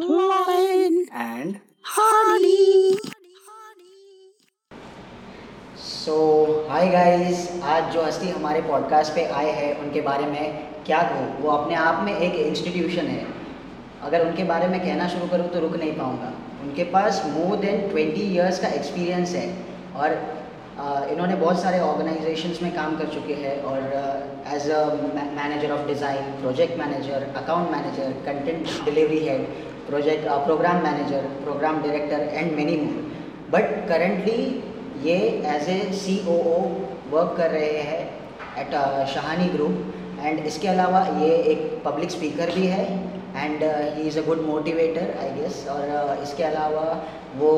Lion and. So hi guys आज जो हस्ती हमारे पॉडकास्ट पे आए हैं, उनके बारे में क्या कहूँ? वो अपने आप में एक इंस्टीट्यूशन है। अगर उनके बारे में कहना शुरू करूँ तो रुक नहीं पाऊँगा। उनके पास मोर देन ट्वेंटी इयर्स का एक्सपीरियंस है और इन्होंने बहुत सारे ऑर्गेनाइजेशंस में काम कर चुके हैं और as a manager of design project manager account manager content delivery head project program manager program director and many more but currently ये as a C O O work कर रहे हैं एट शाहानी ग्रुप एंड इसके अलावा ये एक public speaker भी है and he is a good motivator I guess और uh, इसके अलावा वो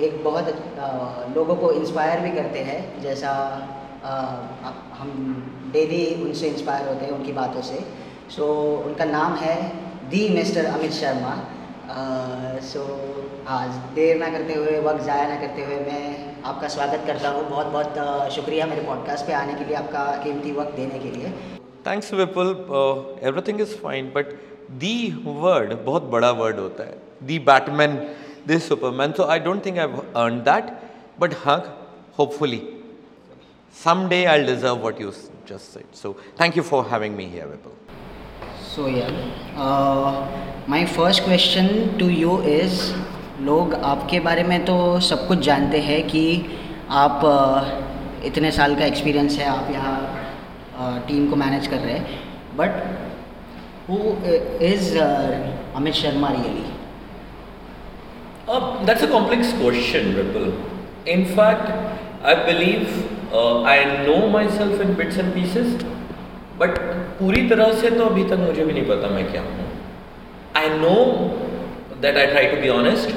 एक बहुत uh, लोगों को इंस्पायर भी करते हैं जैसा uh, हम डेली उनसे इंस्पायर होते हैं उनकी बातों से. सो so, उनका नाम है the mister Amit Sharma so आज देर ना करते हुए वक्त ज़ाया ना करते हुए मैं आपका स्वागत करता हूँ। बहुत बहुत शुक्रिया मेरे पॉडकास्ट पे आने के लिए आपका कीमती वक्त देने के लिए। Thanks Vipul everything is fine but the word बहुत बड़ा वर्ड होता है। The Batman the Superman so I don't think I earn that but हाँ hopefully someday I'll deserve what you s- just said. So thank you for having me here, Vipul. So या my first question to you is लोग आपके बारे में तो सब कुछ जानते हैं कि आप uh, इतने साल का एक्सपीरियंस है आप यहाँ टीम को मैनेज कर रहे हैं। But who is Amit Sharma really Uh, that's a complex question, Ripple. In fact, I believe uh, I know myself in bits and pieces, but पूरी तरह से तो अभी तक मुझे भी नहीं पता मैं क्या हूँ I know that I try to be honest.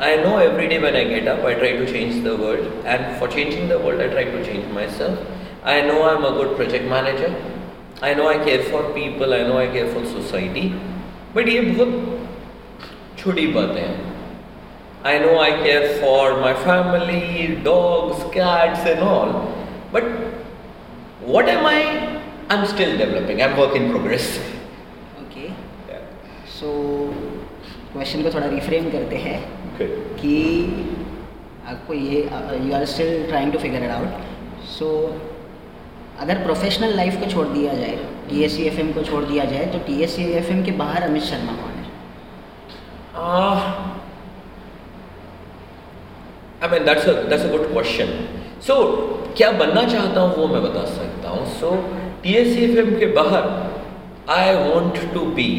I know every day when I get up, I try to change the world, and for changing the world, I try to change myself. I know I'm a good project manager. I know I care for people. I know I care for society. But ये बहुत छोटी बातें हैं I know I care for my family, dogs, cats, and all. But what am I? I'm still developing. I'm work in progress. Okay so question को थोड़ा reframe करते हैं. कि आपको ये you are still trying to figure it out so अगर professional life को छोड़ दिया जाए T S C F M को छोड़ दिया जाए तो T S C F M के बाहर अमित शर्मा कौन है Uh, I mean that's a that's a good question. So क्या बनना चाहता हूँ वो मैं बता सकता हूँ. So सी एफ़ एम के बाहर I want to be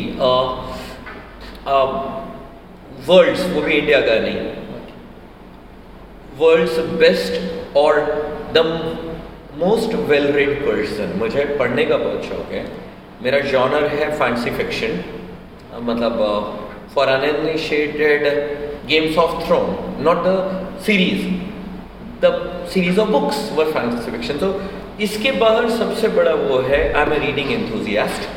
world's वो भी इंडिया का नहीं वर्ल्ड्स बेस्ट और the most well read person मुझे पढ़ने का बहुत शौक है। मेरा जॉनर है फैंसी फिक्शन मतलब for uninitiated Games of Throne not the series the series of books were fancy fiction तो इसके बाहर सबसे बड़ा वो है I am a reading enthusiast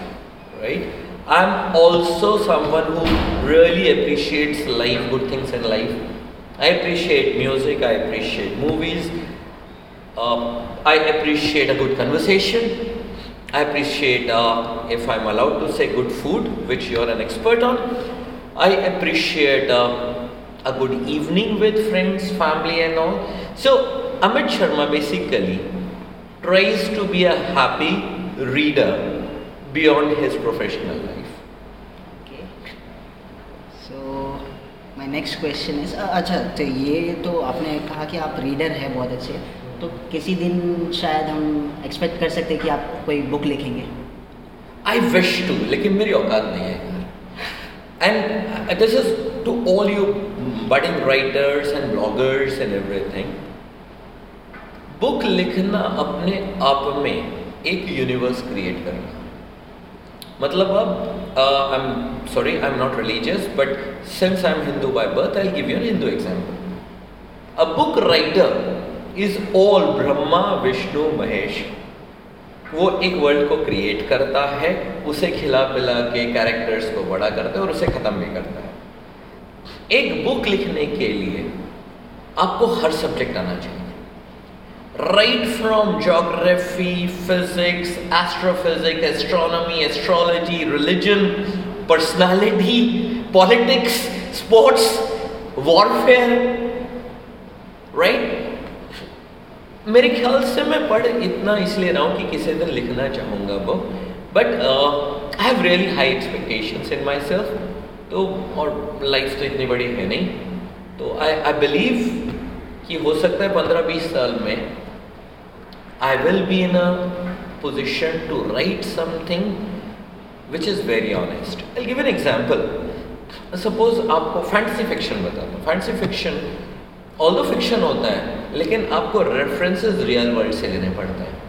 right I am also someone who really appreciates life good things in life I appreciate music I appreciate movies I appreciate a good conversation I appreciate if I am allowed to say good food which you are an expert on I appreciate a good evening with friends family and all so Amit Sharma basically tries to be a happy reader beyond his professional life. Okay so my next question is अच्छा तो ये तो आपने कहा कि आप reader हैं बहुत अच्छे तो किसी दिन शायद हम एक्सपेक्ट कर सकते हैं कि आप कोई बुक लिखेंगे I wish to, लेकिन मेरी औकात नहीं है. And this is to all you budding writers and bloggers and everything. Book लिखना अपने आप में एक यूनिवर्स क्रिएट करना। मतलब अब I am sorry I am not religious but since I am Hindu by birth I give you an Hindu example a book writer is all Brahma Vishnu Mahesh वो एक वर्ल्ड को create करता है, उसे खिला पिला के कैरेक्टर्स को बड़ा करता है और उसे ख़त्म भी करता है। एक बुक लिखने के लिए आपको हर सब्जेक्ट आना चाहिए। Right from geography, physics, astrophysics, astronomy, astrology, religion, personality, politics sports warfare right मेरे ख्याल से मैं पढ़ इतना इसलिए रहा हूँ कि किसी दिन लिखना चाहूँगा वो। But I have really high expectations in myself तो और लाइफ तो इतनी बड़ी है नहीं। तो आई आई बिलीव कि हो सकता है पंद्रह बीस साल में I will be in a position to write something which is very honest I give an example suppose आपको फैंटेसी फिक्शन बता दो फैंटेसी फिक्शन ऑल दो फिक्शन होता है, लेकिन आपको रेफरेंसेस रियल वर्ल्ड से लेने पड़ते हैं।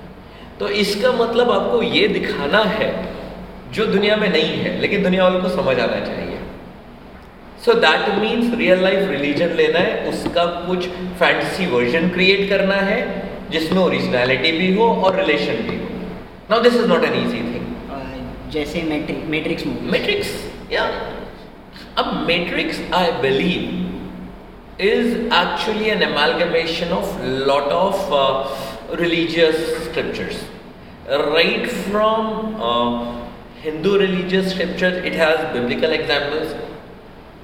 तो इसका मतलब आपको ये दिखाना है, जो दुनिया में नहीं है, लेकिन दुनिया वालों को समझ आना चाहिए। So that means real life religion लेना है, उसका कुछ फैंटसी वर्जन क्रिएट करना है जिसमें ओरिजिनलिटी भी हो और रिलेशन भी हो now this is not an easy thing जैसे matrix matrix movie Matrix, yeah. A Matrix, I believe, is actually an amalgamation of lot of uh, religious scriptures. Right from uh, Hindu religious scriptures, it has biblical examples.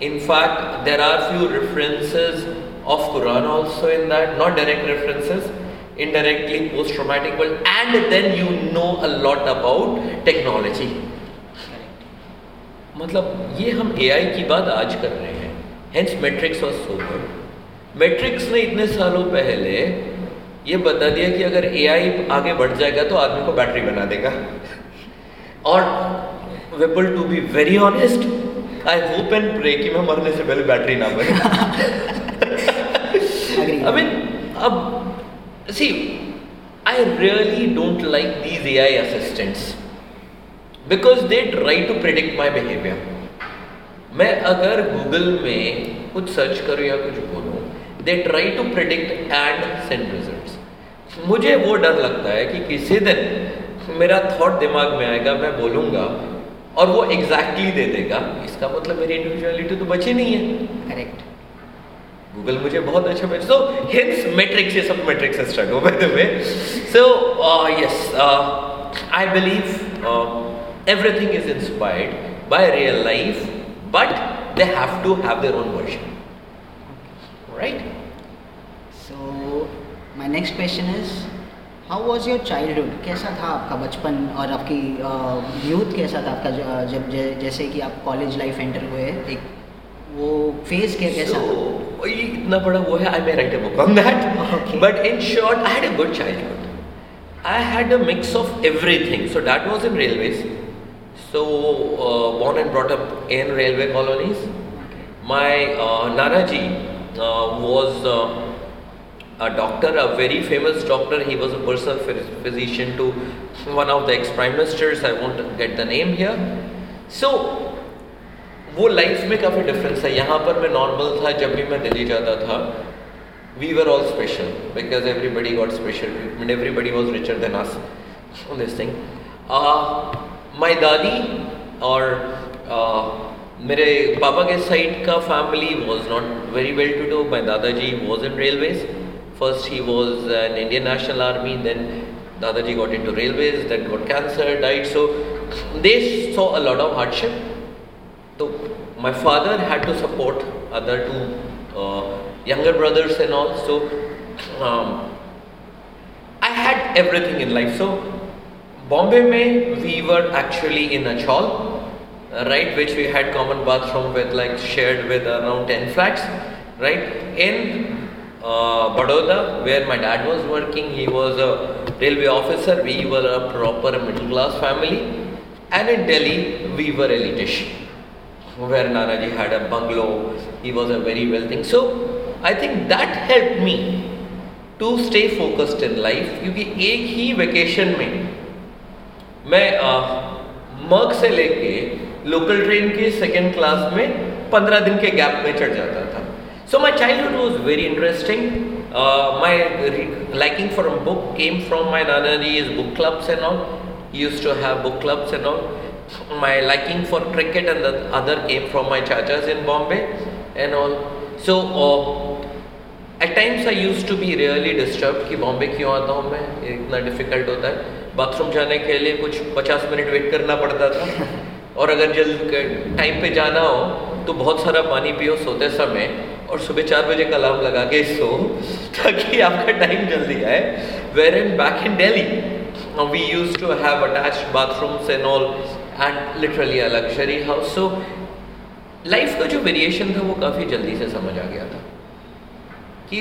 In fact, there are few references of Quran also in that, not direct references, indirectly post-traumatic world, and then you know a lot about technology. मतलब ये हम AI की बात आज कर रहे हैं hence Matrix was so good Matrix ने इतने सालों पहले ये बता दिया कि अगर AI आगे बढ़ जाएगा तो आदमी को बैटरी बना देगा और Vipul to be very honest I hope and pray कि मैं मरने से पहले बैटरी ना बने. I mean, अब see, I really don't like these AI assistants because they try to predict my behavior. मैं अगर गूगल में कुछ सर्च करूँ या कुछ बोलूँ they try to predict and send results मुझे वो डर लगता है कि किसी दिन मेरा थॉट दिमाग में आएगा मैं बोलूँगा और वो एग्जैक्टली exactly दे देगा। इसका मतलब मेरी इंडिविजुअलिटी तो बची नहीं है। करेक्ट गूगल मुझे बहुत अच्छा बेच सो हिंस मैट्रिक्स ये सब Matrix struggle by the way so yes I believe everything is inspired by real life but they have to have their own version right so my next question is how was your childhood कैसा था आपका बचपन और आपकी youth कैसा था आपका जब, जैसे कि आप कॉलेज लाइफ एंटर हुए, एक वो फ़ेज़ क्या कैसा था So, ये इतना बड़ा वो है I may write a book on that Okay. But in short I had a good childhood I had a mix of everything. So that was in railways. So uh, born and brought up in railway colonies. My uh, Nana ji uh, was uh, a doctor, a very famous doctor. He was a personal phys- physician to one of the ex-prime ministers. I won't get the name here. So वो life में काफ़ी difference है। यहाँ पर मैं normal था जब भी मैं दिल्ली जाता था we were all special because everybody got special treatment everybody was richer than on this thing my दादी और uh, मेरे पापा के साइड का family was not very well to do my दादाजी was in railways first he was an Indian National Army then दादाजी got into railways then got cancer died. So they saw a lot of hardship. So my father had to support other two uh, younger brothers and all. So um, I had everything in life. So Bombay mein we were actually in a chawl, right, which we had common bathroom with like shared with around 10 flats, right. In uh, Baroda, where my dad was working, he was a railway officer. We were a proper middle class family, and in Delhi we were elitish where Nanaji had a bungalow, he was a very wealthy. So I think that helped me to stay focused in life क्योंकि एक ही vacation में मैं मर्क से लेके local train के second class में पंद्रह दिन के गैप में चढ़ जाता था so my childhood was very interesting my for a book came from my nanaji's book clubs and all he used to have book clubs and all my liking for cricket and the other came from my chachas in Bombay and all. So uh, at times I used to be really disturbed कि बॉम्बे क्यों आता हूँ मैं? इतना difficult होता है। Bathroom जाने के लिए कुछ 50 मिनट वेट करना पड़ता था। और अगर जल्द टाइम पे जाना हो तो बहुत सारा पानी पियो सोते समय और सुबह चार बजे का अलार्म लगा के सो ताकि आपका टाइम जल्दी आए। Where in back in Delhi we use to have attach bathrooms and all and literally a luxury house so life का जो वेरिएशन था, वो काफ़ी जल्दी से समझ आ गया था। कि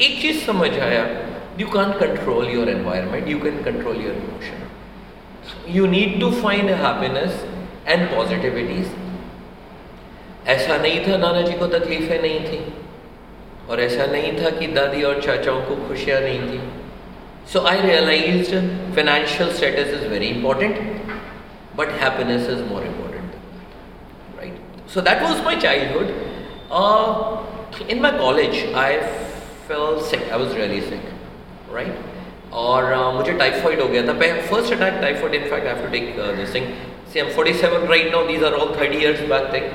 एक चीज़ समझ आया you can control your environment you can control your emotion you need to find happiness and positivities ऐसा नहीं था नाना जी को तकलीफें नहीं थी, और ऐसा नहीं था कि दादी और चाचाओं को खुशियाँ नहीं थी। So I realize financial status is very important but happiness is more important right so that was my childhood in my college I fell sick I was really sick right और uh, मुझे typhoid हो गया था। First attack typhoid in fact I have to take this thing C M 47 right now these are all 30 years back thing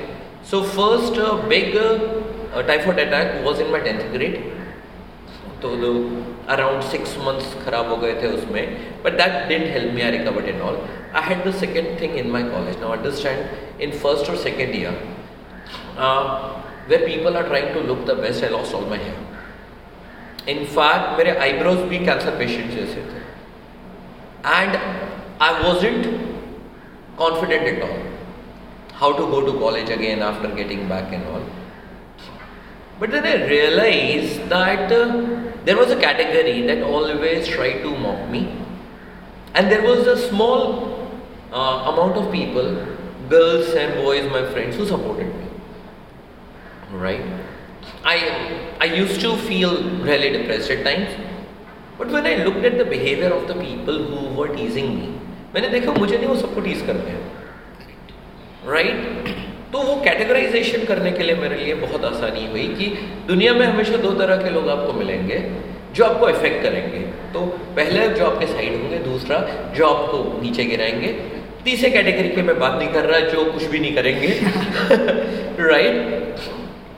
so first big typhoid attack was in my 10th grade तो around six months खराब हो गए थे उसमें. But that didn't help me I recovered in all I had the second thing in my college now understand in first और second year where people are trying to look the best I lost all my hair in fact मेरे eyebrows भी cancer patient जैसे थे and I wasn't confident at all how to go to college again after getting back and all But then I realized that uh, there was a category that always tried to mock me, and there was a small uh, amount of people, girls and boys, my friends, who supported me. Right? I, I used to feel really depressed at times. But when I looked at the behavior of the people who were teasing me, मैंने देखा मुझे नहीं वो सबको tease करते हैं right तो वो कैटेगराइजेशन करने के लिए मेरे लिए बहुत आसानी हुई कि दुनिया में हमेशा दो तरह के लोग आपको मिलेंगे जो आपको इफ़ेक्ट करेंगे तो पहले जो आपके साइड होंगे दूसरा जो आपको नीचे गिराएँगे तीसरे कैटेगरी के मैं बात नहीं कर रहा जो कुछ भी नहीं करेंगे। राइट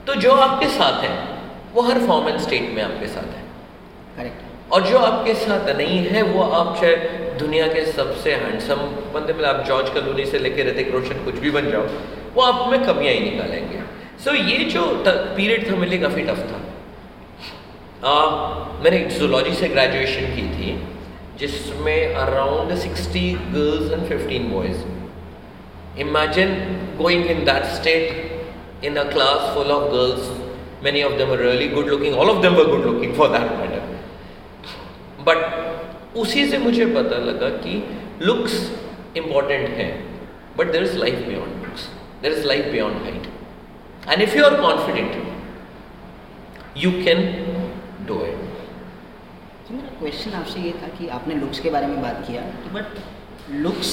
तो जो आपके साथ है वो हर फॉर्म एंड स्टेट में आपके साथ है। करेक्ट और जो आपके साथ नहीं है वो आप चाहे दुनिया के सबसे हैंडसम बंदे में आप जॉर्ज कलोनी से लेकर ऋतिक रोशन कुछ भी बन जाओ वो आप में कमियाँ ही निकालेंगे। सो so, ये जो पीरियड था मेरे लिए काफ़ी टफ था। आ, मैंने जूलॉजी से ग्रेजुएशन की थी। जिसमें around 60 girls and 15 boys imagine going in that state in a class full of girls many of them were really good looking. All of them good looking, for that matter. But उसी से मुझे पता लगा कि looks important है but there is life beyond looks there is life beyond height and if you are confident you can do it question आपसे ये था कि आपने लुक्स के बारे में बात किया तो बट लुक्स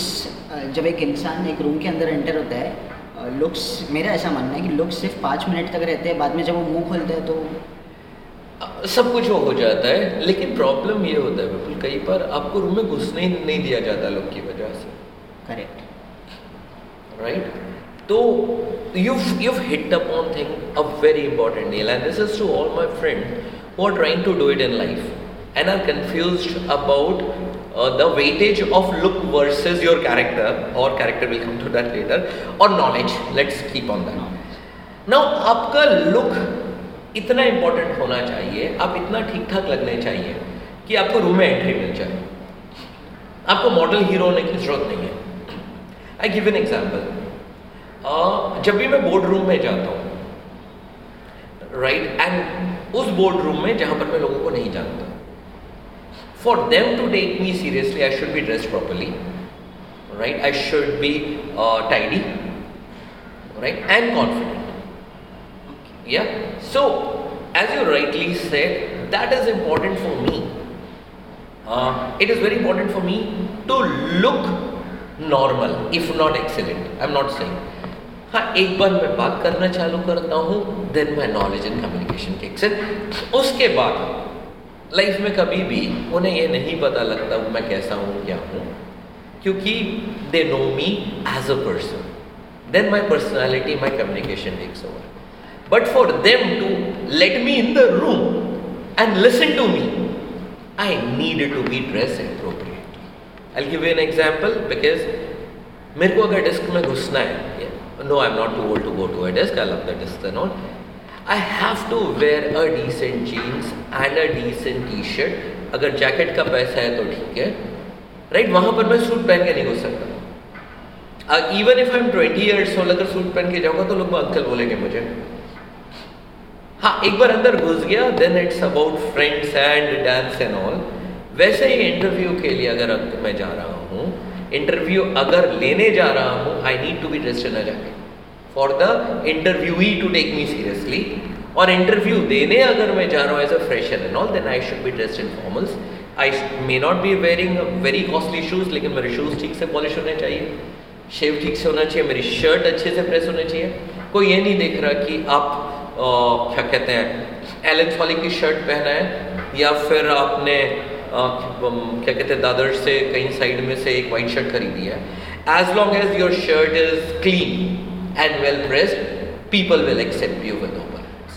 जब एक इंसान एक रूम के अंदर एंटर होता है लुक्स मेरा ऐसा मानना है कि लुक्स सिर्फ़ पाँच मिनट तक रहते हैं बाद में जब वो मुँह खोलता है तो सब कुछ वो हो जाता है लेकिन प्रॉब्लम ये होता है बिल्कुल कई बार आपको रूम में घुसने ही नहीं दिया जाता लुक की वजह से। करेक्ट राइट तो you you hit upon thing a very important deal and this is to all my friend who are trying to do it in life and are confuse about the weightage of look versus your character और character will come to that later और knowledge let's keep on that now आपका look इतना important होना चाहिए। आप इतना ठीक ठाक लगने चाहिए कि आपको रूम में एंट्री मिल जाए। आपको मॉडल हीरो होने की ज़रूरत नहीं है। आई गिव एन एग्ज़ाम्पल जब भी मैं बोर्ड रूम में जाता हूँ राइट एंड उस बोर्ड रूम में जहाँ पर मैं लोगों को नहीं जानता। For them to take me seriously I should be dress properly right I should be tidy right and confident Yeah. So, as you rightly said, that is important for me. Uh, it is very important for me to look normal, if not excellent. I'm not saying. हाँ एक बार मैं बात करना चालू करता हूँ then my knowledge and communication kicks in उसके बाद लाइफ में कभी भी उन्हें ये नहीं पता लगता हूँ मैं कैसा हूँ, क्या हूँ। क्योंकि they know me as a person then my personality my communication takes over but for them to let me in the room and listen to me I need to be dress appropriate I give an example because मेरे को अगर desk में घुसना है no I am not too old to go to a desk I love the desk and all. I have to wear a decent jeans and a decent t-shirt. अगर jacket का पैसा है तो ठीक है। राइट वहाँ पर मैं सूट पहन के नहीं घुस सकता। Even if I am twenty years old अगर सूट पहन के जाऊँगा तो लोग अंकल बोलेंगे मुझे। हाँ एक बार अंदर घुस गया then it's about friends and dance and all वैसे ही इंटरव्यू के लिए अगर मैं जा रहा हूँ इंटरव्यू अगर लेने जा रहा हूँ I need to be dressed in a jacket for the interviewee to take me seriously और इंटरव्यू देने अगर मैं जा रहा हूँ as a fresher and all then I should be dressed in formals I may not be wearing very costly shoes लेकिन मेरे shoes ठीक से पॉलिश होने चाहिए। शेव ठीक से होना चाहिए, मेरी शर्ट अच्छे से प्रेस होने चाहिए। कोई ये नहीं देख रहा कि आप क्या कहते हैं एलन की शर्ट पहना है, या फिर आपने क्या कहते हैं, दादर से कहीं साइड में से एक वाइट शर्ट खरीदी है। As long as your shirt is clean and well pressed people will accept you with open hands.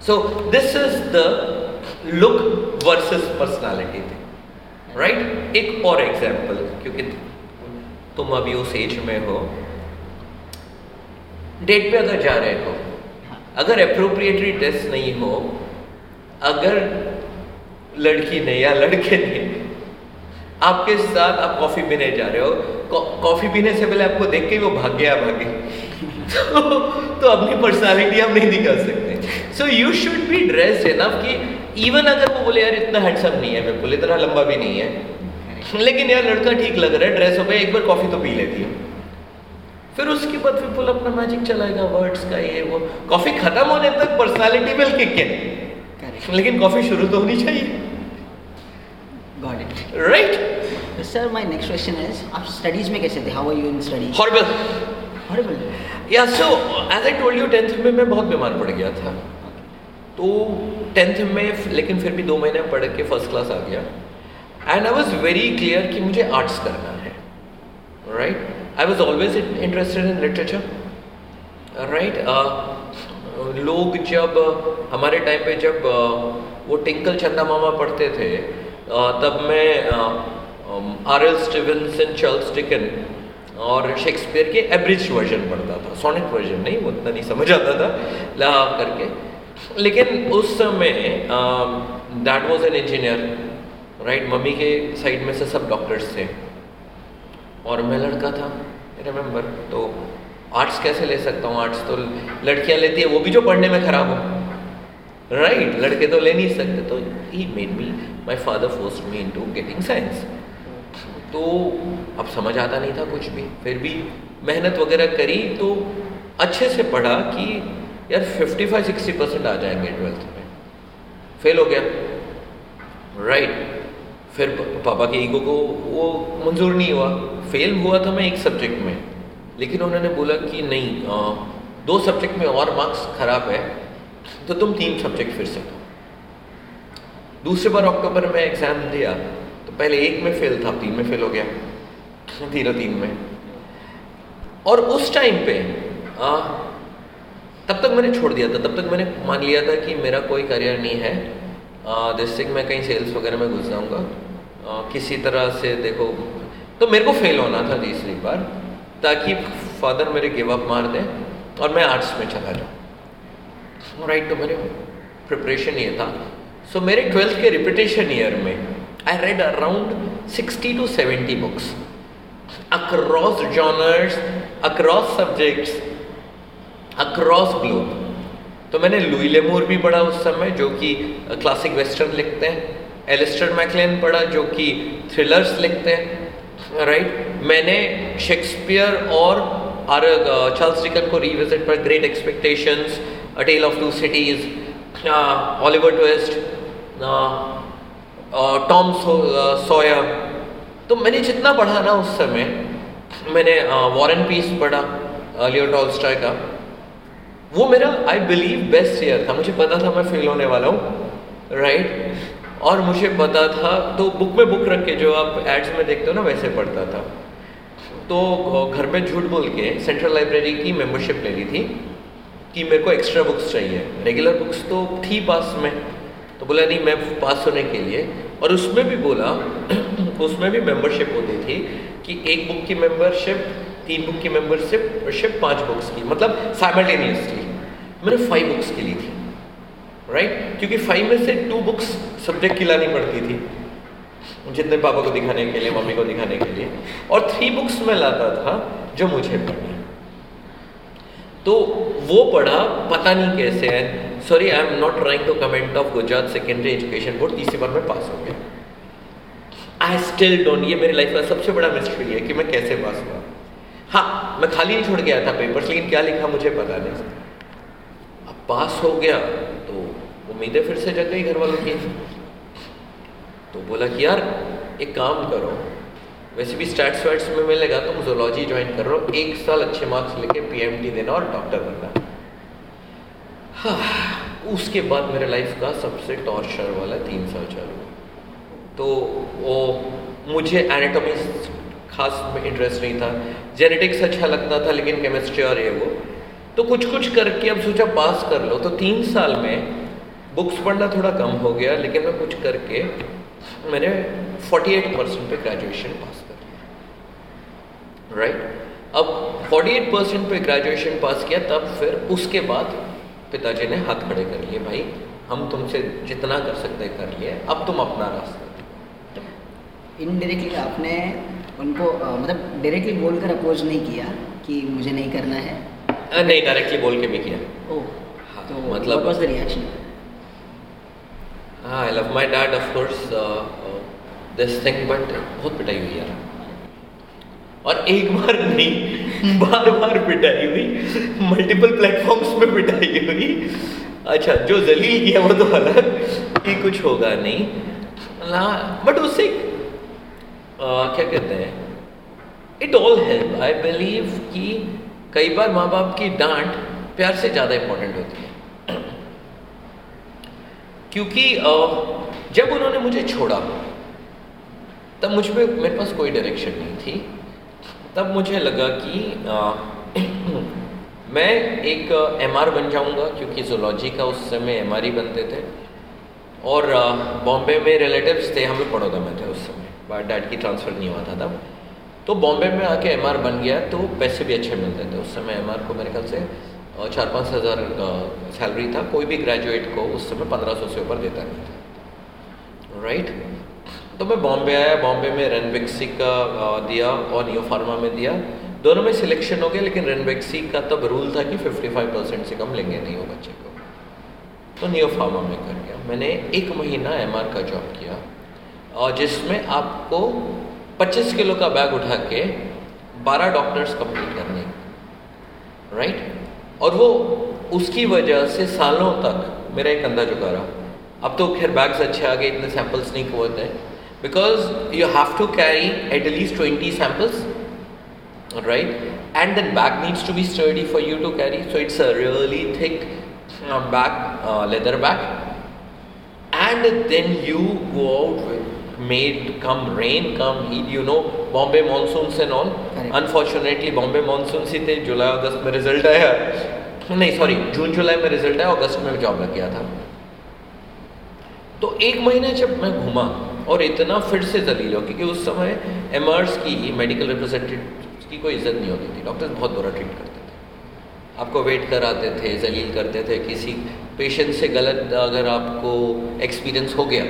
So, this is the look versus personality thing. Right एक और एग्ज़ाम्पल क्योंकि तुम अभी उस एज में हो डेट पे अगर जा रहे हो, अगर अप्रोप्रिएटरी ड्रेस नहीं हो, अगर लड़की ने या लड़के ने आपके साथ आप कॉफ़ी पीने जा रहे हो कॉफ़ी पीने से पहले आपको देख के वो भाग गया, भागे तो, तो अपनी पर्सनालिटी हम नहीं दिखा सकते। So you should be dressed enough कि इवन अगर वो बोले यार इतना हैंडसम नहीं है बिल्कुल इतना लंबा भी नहीं है। लेकिन यार लड़का ठीक लग रहा है ड्रेस हो गया एक बार कॉफ़ी तो पी लेती है फिर उसके बाद फिर पुल अपना मैजिक चलाएगा वर्ड्स का ये वो। कॉफ़ी खत्म होने तक पर्सनालिटी विल किक इन लेकिन कॉफ़ी शुरू तो होनी चाहिए। Got it right sir my next question is आप स्टडीज़ में कैसे थे? How are you in studies horrible horrible या so as I told you tenth में मैं बहुत बीमार पड़ गया था। तो टेंथ में, लेकिन फिर भी दो महीने पढ़ के फ़र्स्ट क्लास आ गया। And I was very clear कि मुझे आर्ट्स करना है। Right I was always interested in literature right लोग जब, हमारे टाइम पे जब, वो टिंकल चंदा मामा पढ़ते थे तब मैं R L Stevenson Charles Dickens और शेक्सपियर के एवरेज वर्जन पढ़ता था सोनेट वर्जन नहीं वो उतना नहीं समझ आता था ला करके। लेकिन उस समय dad was an engineer right mummy के साइड में से सब डॉक्टर्स थे। और मैं लड़का था रिमेंबर तो आर्ट्स कैसे ले सकता हूँ? आर्ट्स तो लड़कियाँ लेती है वो भी जो पढ़ने में खराब हो। राइट right, लड़के तो ले नहीं सकते तो ही made me my father force me into getting science तो अब समझ आता नहीं था कुछ भी। फिर भी मेहनत वगैरह करी तो अच्छे से पढ़ा कि यार 55 60 परसेंट आ जाएँगे ट्वेल्थ में। फेल हो गया। Right right. फिर पापा के ईगो को वो मंजूर नहीं हुआ। फेल हुआ था मैं एक सब्जेक्ट में। लेकिन उन्होंने बोला कि नहीं आ, दो सब्जेक्ट में और मार्क्स खराब है तो तुम तीन सब्जेक्ट फिर से दो। दूसरे बार अक्टूबर में एग्ज़ाम दिया। तो पहले एक में फेल था तीन में फेल हो गया। तीनों तीन में। और उस टाइम पे आ, तब तक मैंने छोड़ दिया था। तब तक मैंने मान लिया था कि मेरा कोई करियर नहीं है। जिससे मैं कहीं सेल्स वगैरह में घुस जाऊँगा। किसी तरह से देखो तो मेरे को फेल होना था तीसरी बार ताकि फादर मेरे गिव अप मार दें और मैं आर्ट्स में चला जाऊँ। राइट तो मेरे प्रिपरेशन ये था। सो so, मेरे ट्वेल्थ के रिपीटेशन ईयर में I read around sixty to seventy books across genres across subjects across globe तो मैंने लुई लेमूर भी पढ़ा उस समय, जो कि क्लासिक वेस्टर्न लिखते हैं। एलिस्टर मैकलेन पढ़ा, जो कि थ्रिलर्स लिखते हैं। राइट मैंने शेक्सपियर और आर चार्ल्स डिकन को रिविजिट पर Great Expectations a Tale of Two Cities Oliver Twist Tom Sawyer. तो मैंने जितना पढ़ा ना उस समय, मैंने वॉरेन पीस पढ़ा लियो टॉल्स्टॉय का। वो मेरा आई बिलीव बेस्ट ईयर था। मुझे पता था मैं फेल होने वाला हूँ राइट और मुझे पता था तो बुक में बुक रख के जो आप एड्स में देखते हो ना, वैसे पढ़ता था। तो घर में झूठ बोल के सेंट्रल लाइब्रेरी की मेंबरशिप ले ली थी कि मेरे को एक्स्ट्रा बुक्स चाहिए। रेगुलर बुक्स तो थी पास में। बोला, नहीं, मैं पास होने के लिए। और उसमें भी बोला, उसमें भी मेंबरशिप होती थी कि एक बुक की मेंबरशिप तीन बुक की मेंबरशिप शिप पाँच बुक्स की मतलब साइमल्टेनियसली मैंने फाइव बुक्स की ली थी राइट? क्योंकि फाइव में से टू बुक्स सब्जेक्ट की लानी पड़ती थी, जितने पापा को दिखाने के लिए, मम्मी को दिखाने के लिए। और थ्री बुक्स में लाता था, जो मुझे पढ़ना तो वो पढ़ा, पता नहीं कैसे है। Sorry I am not trying to comment of Gujarat secondary education board तीसरी बार में पास हो गया। आई स्टिल डोंट ये मेरी लाइफ का सबसे बड़ा मिस्ट्री है कि मैं कैसे पास हुआ। हाँ मैं खाली छोड़ गया था पेपर्स लेकिन क्या लिखा मुझे पता नहीं। अब पास हो गया तो उम्मीदें फिर से जग गई घर वालों की। तो बोला कि यार, एक काम करो वैसे भी स्टैट्स वैट्स में मिलेगा तुम जोलॉजी ज्वाइन कर रहे हो एक साल अच्छे मार्क्स लेके पीएमटी देना और डॉक्टर बनना। हाँ उसके बाद मेरे लाइफ का सबसे टॉर्चर वाला तीन साल चालू तो वो मुझे एनाटॉमी खास में इंटरेस्ट नहीं था। जेनेटिक्स अच्छा लगता था, लेकिन केमिस्ट्री और ये वो। तो कुछ कुछ करके अब सोचा पास कर लो। तो तीन साल में बुक्स पढ़ना थोड़ा कम हो गया, लेकिन मैं कुछ करके मैंने 48 परसेंट पे ग्रेजुएशन पास राइट अब 48 परसेंट पे ग्रेजुएशन पास किया तब फिर उसके बाद पिताजी ने हाथ खड़े कर लिए भाई हम तुमसे जितना कर सकते कर लिए अब तुम अपना रास्ता इनडायरेक्टली आपने उनको अ, मतलब डायरेक्टली बोलकर अपोज नहीं किया कि मुझे नहीं करना है? अ, नहीं डायरेक्टली बोल के भी किया। ओ हाँ, तो मतलब- द रिएक्शन हाँ I love my dad of course this thing but बहुत पिटाई हुई यार। और एक बार नहीं बार बार पिटाई हुई मल्टीपल प्लेटफॉर्म्स पे पिटाई हुई। अच्छा जो जलील किया वो तो अलग, कि कुछ होगा नहीं। ना बट उससे क्या कहते हैं? It all help I believe कि कई बार माँ बाप की डांट प्यार से ज़्यादा इम्पोर्टेंट होती है। क्योंकि जब उन्होंने मुझे छोड़ा, तब मुझ पे, मेरे पास कोई डायरेक्शन नहीं थी। तब मुझे लगा कि अ, मैं एक एमआर बन जाऊँगा क्योंकि जोलॉजी का उस समय एमआर ही बनते थे। और बॉम्बे में रिलेटिव्स थे हमें बड़ौदा में थे उस समय। बाय डैड की ट्रांसफ़र नहीं हुआ था तब। तो बॉम्बे में आके एमआर बन गया तो पैसे भी अच्छे मिलते थे। उस समय एमआर को मेरे ख्याल से चार पाँच हज़ार सैलरी था। कोई भी ग्रेजुएट को उस समय पंद्रह सौ से ऊपर देता नहीं था। राइट तो मैं बॉम्बे आया, बॉम्बे में रेनबेक्सी का दिया और नियो फार्मा में दिया। दोनों में सिलेक्शन हो गया, लेकिन रेनबेक्सी का तब रूल था कि 55 परसेंट से कम लेंगे नहीं वो बच्चे को। तो नियो फार्मा में कर गया। मैंने एक महीना एमआर का जॉब किया और जिसमें आपको 25 किलो का बैग उठा के 12 डॉक्टर्स कंप्लीट करने। राइट और वो उसकी वजह से सालों तक मेरा एक अंदाज झुका रहा। अब तो खैर बैग्स अच्छे आ गए, इतने सैंपल्स नहीं हैं। Because you have to carry at least twenty samples right and then bag needs to be sturdy for you to carry so it's a really thick uh, bag uh, leather bag and then you go out with made come rain come heat you know bombay monsoons and all Correct. unfortunately bombay monsoons ही थे जुलाई अगस्त में result आया नहीं sorry जून जुलाई में result आया अगस्त में जॉब लग गया था तो एक महीने जब मैं घूमा और इतना फिर से जलील हो क्योंकि उस समय एमर्स की मेडिकल रिप्रेजेंटेटिव की कोई इज़्ज़त नहीं होती थी डॉक्टर्स बहुत बुरा ट्रीट करते थे आपको वेट कराते थे जलील करते थे किसी पेशेंट से गलत अगर आपको एक्सपीरियंस हो गया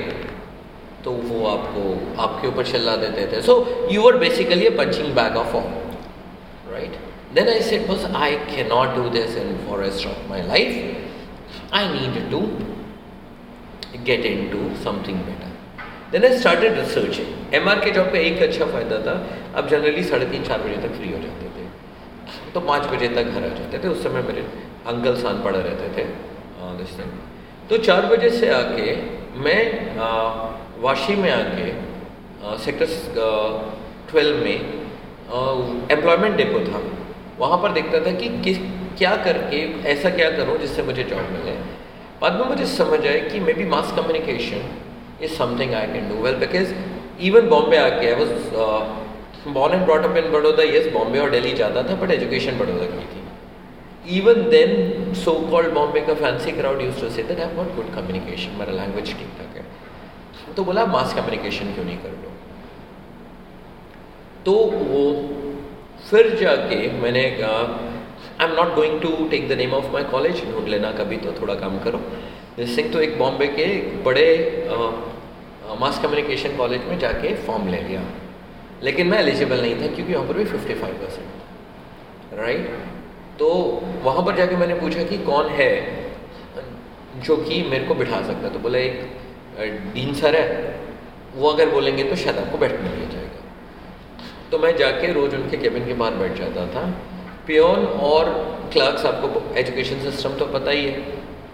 तो वो आपको आपके ऊपर चिल्ला देते थे so you are basically a punching bag of all right? Then I said, boss, I cannot do this in for rest of my life. I need to get into something better. Then I started M R K job पे एक अच्छा फ़ायदा था। अब generally साढ़े तीन, चार बजे तक फ्री हो जाते थे। तो पाँच बजे तक घर आ जाते थे। उस समय मेरे अंकल सान पड़े रहते थे। तो चार बजे से आके मैं वाशी में आके सेक्टर ट्वेल्व में एम्प्लॉयमेंट डेपो था। वहाँ पर देखता था कि किस, क्या करके, ऐसा क्या करूँ जिससे मुझे जॉब मिले। बाद में मुझे समझ आए कि maybe mass communication is something I can do well because even Bombay आके I was born and brought up in Baroda yes Bombay और दिल्ली जाता था बट एजुकेशन बड़ौदा की थी even then so called Bombay का fancy crowd used to say that have not good communication मेरा language ठीक ठाक है तो बोला मास कम्युनिकेशन क्यों नहीं कर लो तो वो फिर जाके मैंने I am not going to take the name of my college ढूंढ लेना कभी तो थोड़ा काम करो. सिंह तो एक बॉम्बे के बड़े मास कम्युनिकेशन कॉलेज में जाके फॉर्म ले लिया लेकिन मैं एलिजिबल नहीं था क्योंकि वहाँ पर भी फिफ्टी फाइव परसेंट राइट तो वहाँ पर जाके मैंने पूछा कि कौन है? जो कि मेरे को बिठा सकता। तो बोला, एक डीन सर है। वो अगर बोलेंगे तो शायद आपको बैठने दिया जाएगा। तो मैं जाके रोज़ उनके केबिन के बाहर बैठ जाता था। पियोन और क्लर्क्स आपको एजुकेशन सिस्टम तो पता ही है,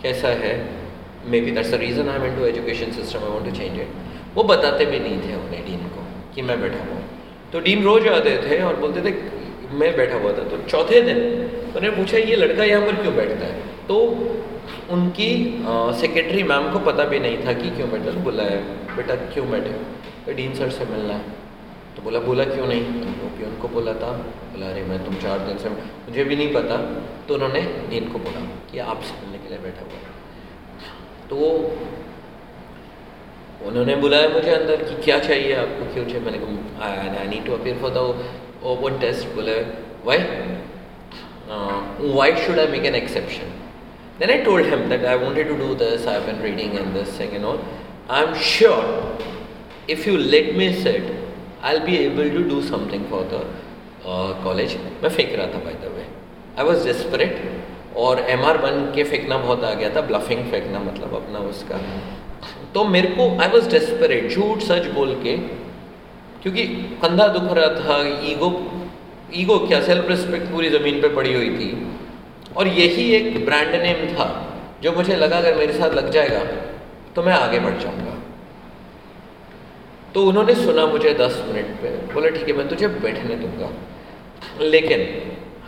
कैसा है। Maybe that's the reason I am to education system I want to change it वो बताते भी नहीं थे उन्हें डीन को कि मैं बैठा हुआ तो डीन रोज आते थे और बोलते थे, मैं बैठा हुआ था। तो चौथे दिन उन्होंने पूछा, ये लड़का यहाँ पर क्यों बैठता है? तो उनकी सेक्रेटरी मैम को पता भी नहीं था कि क्यों बैठा तो बोला है बेटा, क्यों बैठे तो डीन सर से मिलना। है तो बोला बोला क्यों नहीं? तो भी उनको बोला था। बोला, अरे, मैं तुम चार दिन से, मुझे भी नहीं पता। तो उन्होंने डीन को बोला कि आपसे मिलने के लिए बैठा हुआ तो उन्होंने बुलाया मुझे अंदर कि क्या चाहिए आपको? क्यों चाहिए? मैंने कहा I need to appear for the over test बोले why why should I make an exception then I told him that I wanted to do this I been reading and this I am sure if you let me sit I be able to do something for the college मैं फेंक रहा था by the way I was desperate और M R बन के फेंकना बहुत आ गया था ब्लफिंग फेंकना मतलब अपना उसका। तो मेरे को आई वॉज़ डेस्परेट झूठ सच बोल के, क्योंकि कंधा दुख रहा था, ईगो ईगो क्या सेल्फ रिस्पेक्ट पूरी ज़मीन पे पड़ी हुई थी। और यही एक ब्रांड नेम था, जो मुझे लगा अगर मेरे साथ लग जाएगा तो मैं आगे बढ़ जाऊँगा। तो उन्होंने सुना मुझे दस मिनट पे, बोला, ठीक है, मैं तुझे बैठने दूँगा। लेकिन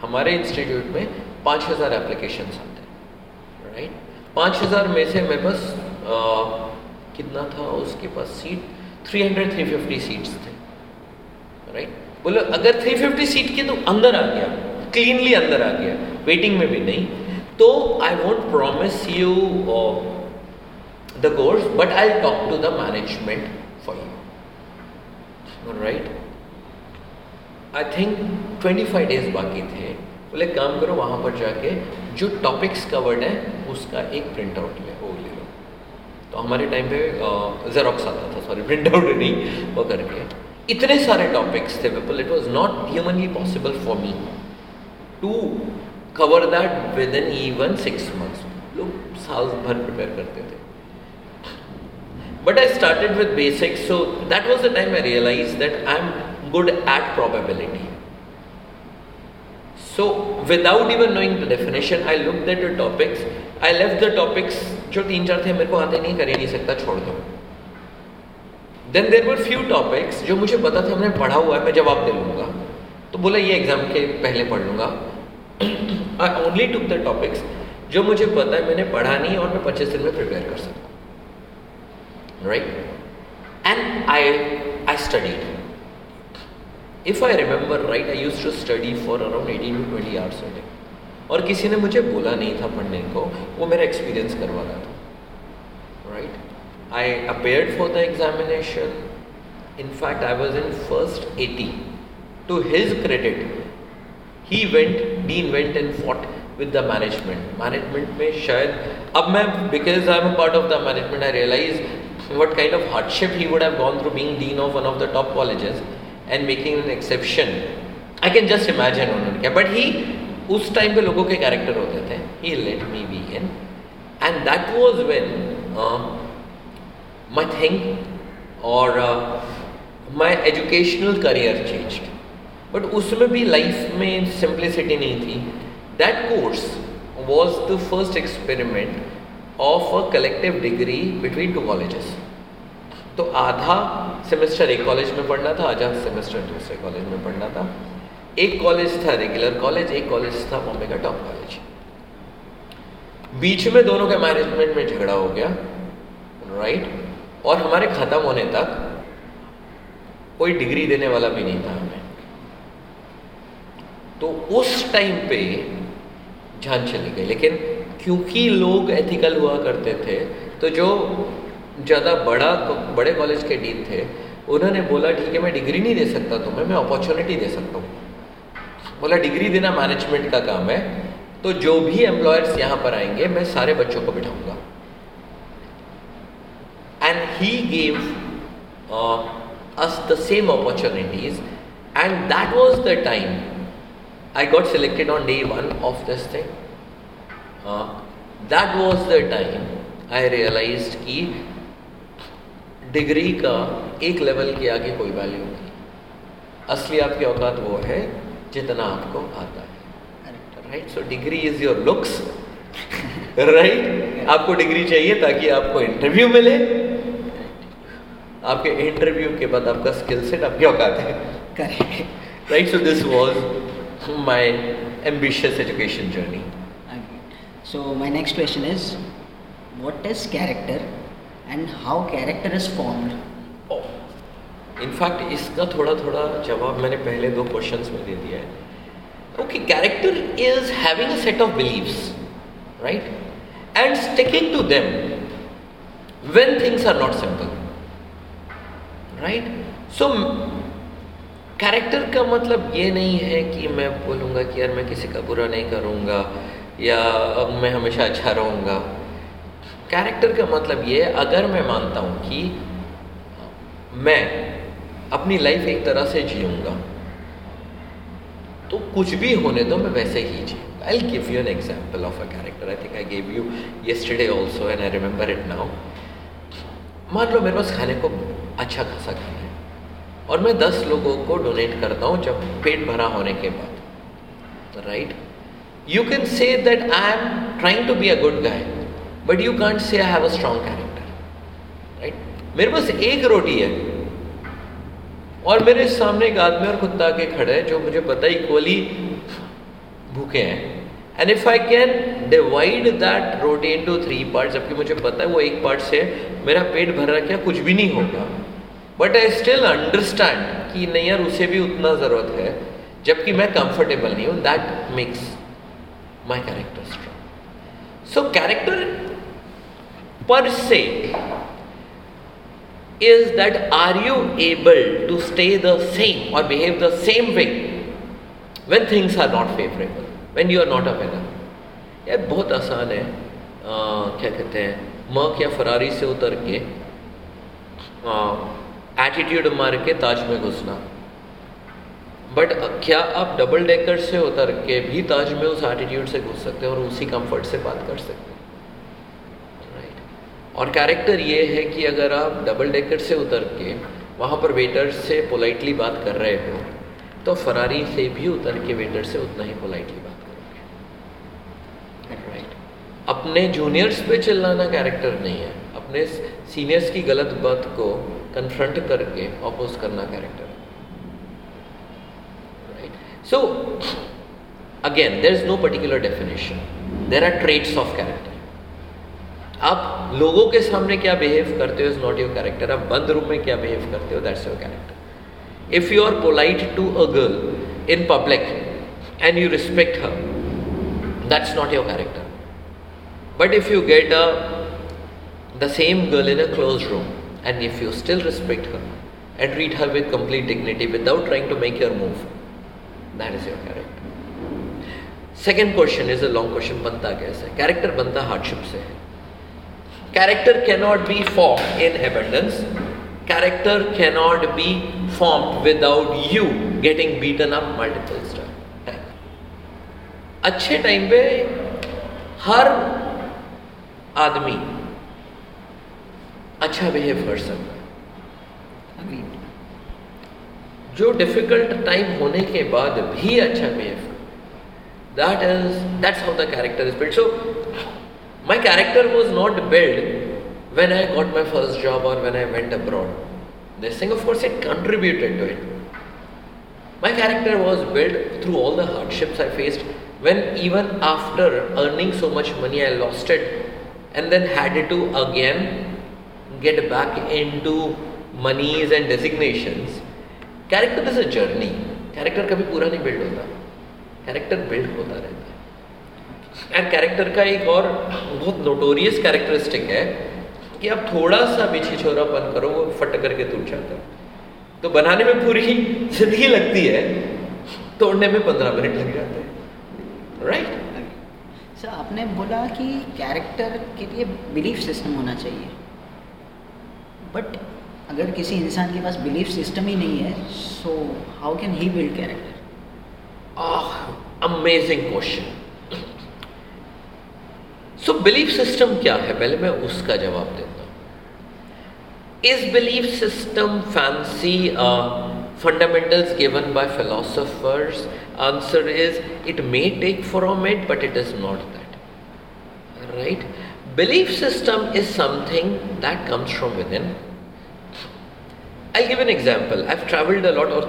हमारे इंस्टीट्यूट में पाँच हज़ार एप्लीकेशन आते हैं राइट पाँच हज़ार में से मेरे पास कितना था उसके पास seat three hundred three fifty seats थे राइट बोलो, अगर थ्री फिफ्टी सीट के तो अंदर आ गया क्लीनली अंदर आ गया वेटिंग में भी नहीं तो I won't promise you the course but I talk to the management for you right I think twenty five days बाकी थे बोले, काम करो वहाँ पर जाके, जो टॉपिक्स कवर्ड है, उसका एक प्रिंट आउट ले, वो ले लो. तो हमारे टाइम पे जेरोक्स आता था सॉरी प्रिंट आउट नहीं, वो करके। इतने सारे टॉपिक्स थे people it was not humanly possible for me to cover that within even six months लोग साल भर प्रिपेयर करते थे। But I started with basics so that was the time I realize that I am good at probability. So without even knowing the definition, I looked at the topics. I left the topics जो तीन चार थे मेरे को आते नहीं कर ही नहीं सकता छोड़ दो। Then there were few topics जो मुझे पता था मैंने पढ़ा हुआ है मैं जवाब दे लूँगा। तो बोला ये एग्ज़ाम के पहले पढ़ लूँगा। I only took the topics जो मुझे पता है मैंने पढ़ा नहीं और मैं पच्चीस दिन में प्रिपेयर कर सकता right and I I studied if I remember right I used to study for around eighteen to twenty hours a day और किसी ने मुझे बोला नहीं था पढ़ने को, वो मेरा एक्सपीरियंस करवा रहा था। Right I appeared for the examination in fact I was in first eighty to his credit he went dean went and fought with the management management में शायद, अब मैं because I am a part of the management I realize what kind of hardship he would have gone through being dean of one of the top colleges. And making an exception. I can just imagine उन्होंने क्या but he उस time पे लोगों के character होते थे he let me be in and that was when uh, my thing or uh, my educational career changed. But उसमें भी लाइफ में सिंप्लिसिटी नहीं थी that course was the first experiment of a collective degree between two colleges. तो आधा semester एक college में पढ़ना था, आधा सेमेस्टर दूसरे कॉलेज में पढ़ना था। एक कॉलेज था रेगुलर कॉलेज एक कॉलेज था बॉम्बे का टॉप कॉलेज बीच में दोनों के मैनेजमेंट में झगड़ा हो गया राइट और हमारे खत्म होने तक कोई डिग्री देने वाला भी नहीं था हमें। तो उस टाइम पे जान चली गई। लेकिन क्योंकि लोग एथिकल हुआ करते थे तो जो ज़्यादा बड़ा बड़े कॉलेज के डीन थे उन्होंने बोला ठीक है मैं डिग्री नहीं दे सकता तुम्हें मैं अपॉर्चुनिटी दे सकता हूँ बोला डिग्री देना मैनेजमेंट का काम है तो जो भी एम्प्लॉयर्स यहाँ पर आएँगे मैं सारे बच्चों को बिठाऊँगा and he gave us the same opportunities and that was the time I got selected on day one of thing. Uh, that was the time I realized कि डिग्री का एक लेवल के आगे कोई वैल्यू नहीं। असली आपकी औकात वो है जितना आपको आता है। Right so degree is your looks right आपको डिग्री चाहिए ताकि आपको इंटरव्यू मिले। आपके इंटरव्यू के बाद आपका स्किल सेट आपकी औकात है। Right so this was my ambitious education journey so my next question is what is character? And how character is formed? In fact इसका थोड़ा थोड़ा जवाब मैंने पहले दो क्वेश्चंस में दे दिया है। Okay character is having a set of beliefs right and sticking to them when things are not simple right so character का मतलब ये नहीं है कि मैं बोलूँगा कि यार मैं किसी का बुरा नहीं करूँगा या मैं हमेशा अच्छा रहूँगा। कैरेक्टर का मतलब ये है, अगर मैं मानता हूँ कि मैं अपनी लाइफ एक तरह से जीऊँगा तो कुछ भी होने दो, मैं वैसे ही जीऊँगा। I give you an example of a character I think I give you yesterday also and I remember it now मान लो मेरे पास खाने को अच्छा खासा खाना है और मैं दस लोगों को डोनेट करता हूँ जब पेट भरा होने के बाद right you can say that I am trying to be a good guy but you can't say I have a strong character right मेरे पास एक रोटी है। और मेरे सामने एक आदमी और कुत्ता के खड़े हैं जो मुझे पता इक्वली भूखे हैं। And if I can divide that roti into three part जबकि मुझे पता है वो एक पार्ट से मेरा पेट भर क्या? कुछ भी नहीं होगा बट आई स्टिल अंडरस्टैंड कि नहीं यार, उसे भी उतना ज़रूरत है, जबकि मैं कंफर्टेबल नहीं हूँ। That makes my character strong so character पर से is that are you able to stay the same or behave the same way when things are not favorable when you are not a winner ये बहुत आसान है। आ, क्या कहते हैं? Merc या फरारी से उतर के एटीट्यूड मार के ताज में घुसना। बट क्या आप डबल डेकर से उतर के भी ताज में उस एटीट्यूड से घुस सकते हैं और उसी कंफर्ट से बात कर सकते हैं? और कैरेक्टर ये है कि अगर आप डबल डेकर से उतर के वहाँ पर वेटर से पोलाइटली बात कर रहे हो तो फरारी से भी उतर के वेटर से उतना ही पोलाइटली बात करोगे राइट अपने जूनियर्स पे चिल्लाना कैरेक्टर नहीं है। अपने सीनियर्स की गलत बात को कन्फ्रंट करके अपोज करना कैरेक्टर है। So, again, there is no particular definition. There are traits of character. आप लोगों के सामने क्या बिहेव करते हो इज़ नॉट योर कैरेक्टर आप बंद रूम में क्या बिहेव करते हो that's your character if you are polite to a girl in public and you respect her that's not your character but if you get a the same girl in a close room and if you still respect her and treat her with complete dignity without trying to make your move, that is your character. Second question is a long question बनता कैसे character बनता hardship से है character cannot be formed in abundance character cannot be formed without you getting beaten up multiple times अच्छे time पे हर आदमी अच्छा बिहेव कर सकता है Agreed. जो डिफिकल्ट टाइम होने के बाद भी अच्छा behave that is that's how the character is build so My character was not build when I got my first job और when I went abroad this thing of course it contributed to it My character was built through all the hardships I faced when even after earning so much money I lost it and then had to again get back into monies and designations. Character is a journey. Character कभी पूरा नहीं build होता character build होता रहता है and character का एक और बहुत नोटोरियस कैरेक्टरिस्टिक है कि आप थोड़ा सा भी छिछोरापन करो वो फट करके टूट जाता है। तो बनाने में पूरी ज़िंदगी लगती है तोड़ने में पंद्रह मिनट लग जाते हैं। राइट सर आपने बोला कि कैरेक्टर के लिए बिलीफ सिस्टम होना चाहिए। बट अगर किसी इंसान के पास बिलीफ सिस्टम ही नहीं है so how can he build character amazing question so belief system क्या है? पहले मैं उसका जवाब देता हूँ। Is belief system fancy fundamental given by philosophers answer is it may take from met but it is not that right belief system is something that comes from within I give an example I travelled a lot और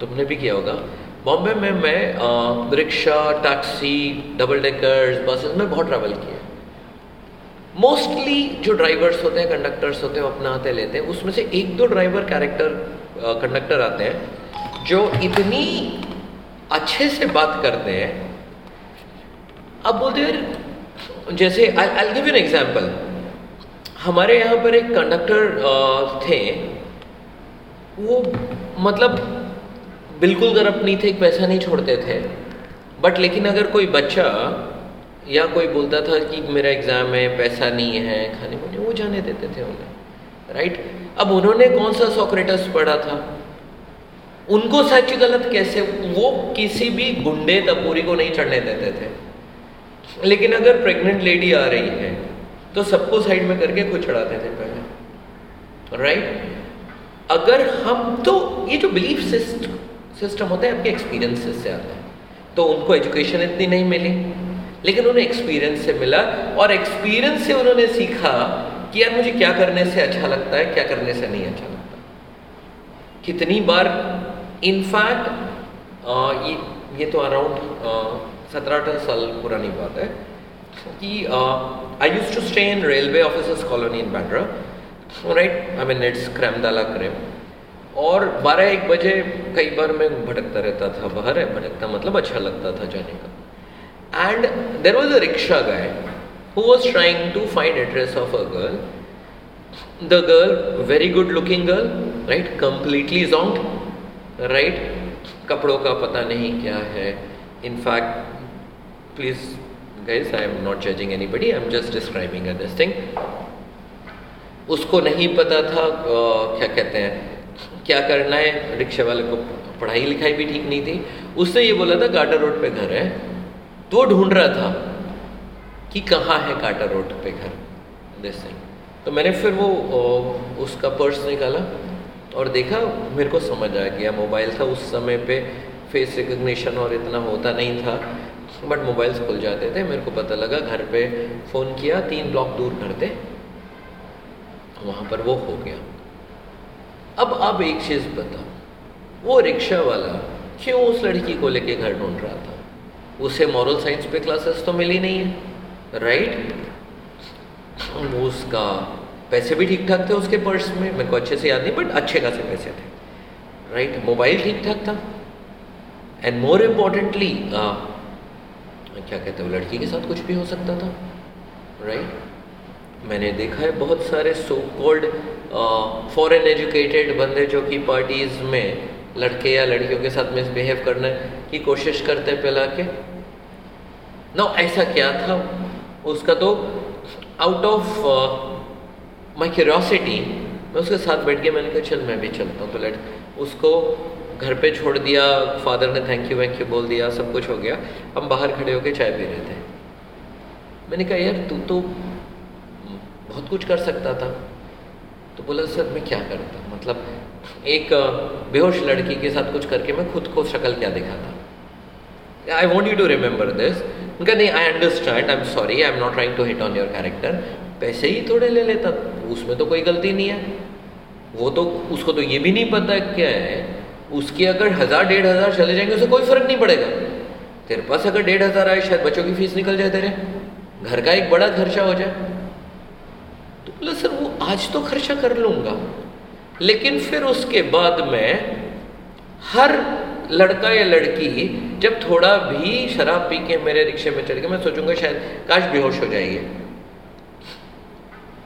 तुमने भी किया होगा। बॉम्बे में मैं rickshaw taxi double decker buses में बहुत travel किया। मोस्टली जो ड्राइवर्स होते हैं कंडक्टर्स होते हैं, वो अपना आते लेते हैं। उसमें से एक दो ड्राइवर कैरेक्टर कंडक्टर आते हैं, जो इतनी अच्छे से बात करते हैं। अब बोलते हैं जैसे आई गिव एन एग्जांपल हमारे यहाँ पर एक कंडक्टर थे। वो मतलब बिल्कुल करप्ट नहीं थे पैसा नहीं छोड़ते थे। बट लेकिन अगर कोई बच्चा या कोई बोलता था कि मेरा एग्ज़ाम है, पैसा नहीं है, खाने पीने, वो जाने देते थे उन्हें राइट अब उन्होंने कौन सा सोक्रेटस पढ़ा था? उनको सच गलत कैसे, वो किसी भी गुंडे तपूरी को नहीं चढ़ने देते थे। लेकिन अगर प्रेग्नेंट लेडी आ रही है तो सबको साइड में करके खुद चढ़ाते थे पहले राइट अगर हम तो ये जो बिलीफ सिस्टम होता है, आपके एक्सपीरियंसेस से आता है तो उनको एजुकेशन इतनी नहीं मिली। लेकिन उन्हें एक्सपीरियंस से मिला और एक्सपीरियंस से उन्होंने सीखा कि यार मुझे क्या करने से अच्छा लगता है, क्या करने से नहीं अच्छा लगता। कितनी बार इनफैक्ट ये ये तो अराउंड सत्रह अठारह साल पुरानी बात है कि I use to stay in railway officers colony in Bandra right I mean it's crème de la crème और बारह एक बजे कई बार मैं भटकता रहता था बाहर है भटकता मतलब अच्छा लगता था जाने का। And there was a rickshaw guy who was trying to find address of a girl. The girl, very good looking girl, right, completely zonked, right. कपड़ों का पता नहीं क्या है. In fact please guys I am not judging anybody I am just describing this thing उसको नहीं पता था क्या कहते हैं, क्या करना है. रिक्शे वाले को पढ़ाई लिखाई भी ठीक नहीं थी. उससे ये बोला था गाटर रोड पे घर है. तो ढूंढ रहा था कि कहाँ है काटा रोड पे घर दिस तो मैंने फिर वो उसका पर्स निकाला और देखा, मेरे को समझ आ गया, मोबाइल था उस समय पे फेस रिकग्निशन और इतना होता नहीं था बट मोबाइल्स खुल जाते थे, मेरे को पता लगा, घर पे फ़ोन किया, तीन ब्लॉक दूर कर दे वहाँ पर वो हो गया। अब आप एक चीज़ बताओ, वो रिक्शा वाला क्यों उस लड़की को लेके घर ढूंढ रहा था? उसे मॉरल साइंस पे क्लासेस तो मिली नहीं है राइट उसका पैसे भी ठीक ठाक थे उसके पर्स में, मेरे को अच्छे से याद नहीं बट अच्छे खासे पैसे थे राइट मोबाइल ठीक ठाक था एंड मोर इम्पोर्टेंटली क्या कहते हैं लड़की के साथ कुछ भी हो सकता था राइट मैंने देखा है बहुत सारे सो कॉल्ड फॉरेन एजुकेटेड बंदे जो कि पार्टीज़ में लड़के या लड़कियों के साथ मिसबिहेव करने की कोशिश करते पहला के नो ऐसा क्या था? उसका तो आउट ऑफ़ माई क्यूरोसिटी मैं उसके साथ बैठ गया मैंने कहा, चल, मैं भी चलता हूँ तो लेट उसको घर पे छोड़ दिया फादर ने थैंक यू वैंक यू बोल दिया, सब कुछ हो गया। हम बाहर खड़े होके चाय पी रहे थे। मैंने कहा, यार, तू तो बहुत कुछ कर सकता था। तो बोला, सर, मैं क्या करता मतलब एक बेहोश लड़की के साथ कुछ करके मैं खुद को शक्ल क्या दिखाता? I want you to remember this उनका, नहीं I understand I am sorry I am not trying to hit on your character पैसे ही थोड़े ले लेता। उसमें तो कोई गलती नहीं है। वो तो उसको तो ये भी नहीं पता क्या है। उसकी अगर हज़ार, डेढ़ हज़ार चले जाएँगे, उसे कोई फ़र्क नहीं पड़ेगा। तेरे पास अगर डेढ़ हज़ार आए, शायद बच्चों की फ़ीस निकल जाए तेरे। घर का एक बड़ा खर्चा हो जाए। तो बोला, सर, वो आज तो खर्चा कर लूँगा। लेकिन फिर उसके बाद में हर लड़का या लड़की जब थोड़ा भी शराब पी के मेरे रिक्शे में चढ़ के मैं सोचूँगा शायद काश बेहोश हो जाइए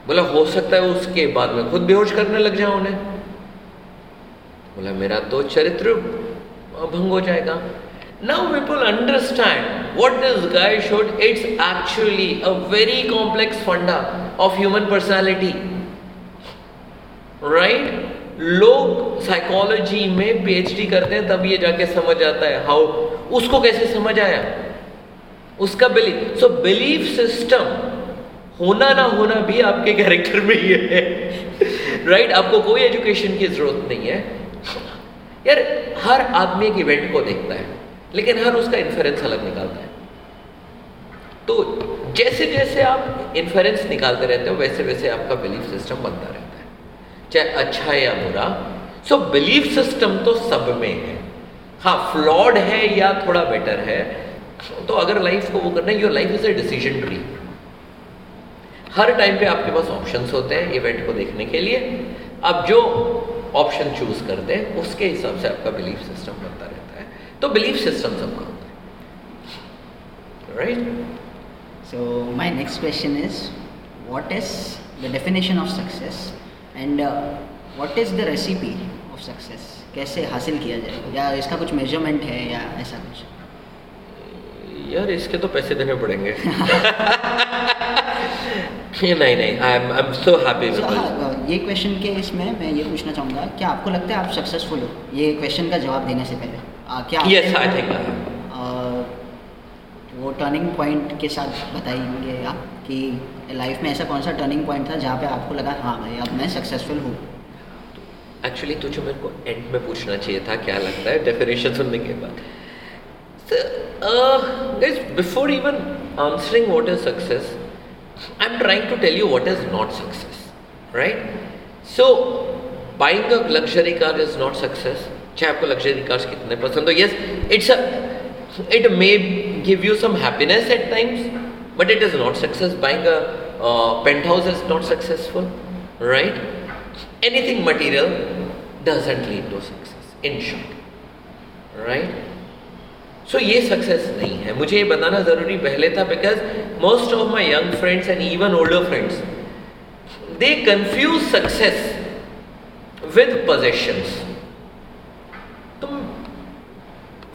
बोला, हो सकता है उसके बाद में खुद बेहोश करने लग जाऊँ उन्हें। बोला, मेरा तो चरित्र भंग हो जाएगा। Now people understand what is guy should it's actually a very complex funda of human personality right right? लोग साइकोलॉजी में पीएचडी करते हैं तब ये जाके समझ आता है हाउ उसको कैसे समझ आया? उसका बिलीफ सो बिलीफ सिस्टम होना ना होना भी आपके कैरेक्टर में ही है. Right right? आपको कोई एजुकेशन की ज़रूरत नहीं है. यार, हर आदमी एक इवेंट को देखता है, लेकिन हर उसका इन्फ्रेंस अलग निकालता है. तो जैसे जैसे आप इन्फ्रेंस निकालते रहते हो वैसे वैसे आपका बिलीफ सिस्टम बनता रहता है. चाहे अच्छा है या बुरा सो बिलीफ सिस्टम तो सब में है। हाँ फ्लॉड है या थोड़ा बेटर है तो अगर लाइफ को वो करना है your life is a decision tree her time पे आपके पास ऑप्शंस होते हैं इवेंट को देखने के लिए। आप जो ऑप्शन चूज़ करते हैं उसके हिसाब से आपका बिलीफ सिस्टम बनता रहता है। तो बिलीफ सिस्टम सबका होता है। Right so my next question is what is the definition of success, and uh, what is the recipe of success? कैसे हासिल किया जाए? या इसका कुछ मेज़रमेंट है या ऐसा कुछ? यार इसके तो पैसे देने पड़ेंगे। नहीं नहीं I am I am so happy ये क्वेश्चन के इसमें मैं ये पूछना चाहूँगा क्या आपको लगता है आप सक्सेसफुल हो? ये क्वेश्चन का जवाब देने से पहले। आ, क्या यस आई थिंक वो टर्निंग पॉइंट के साथ बताइए आप कि लाइफ में ऐसा कौन सा टर्निंग पॉइंट था जहाँ पे आपको लगा हाँ भाई, अब मैं सक्सेसफुल हूँ एक्चुअली तुझे मेरे को एंड में पूछना चाहिए था, क्या लगता है डेफिनेशन सुनने के बाद? Guys, before even answering what is success, i'm trying to tell you what is not success, right? So, buying a luxury car is not success. चाहे आपको लग्जरी कार्स कितने पसंद हो yes it's a it may give you some happiness at times but it is not success buying a penthouse is not successful right anything material doesn't lead to success in short right? So so, ये success नहीं है। मुझे ये बताना ज़रूरी पहले था because most of my young friends and even older friends they confuse success with possessions तुम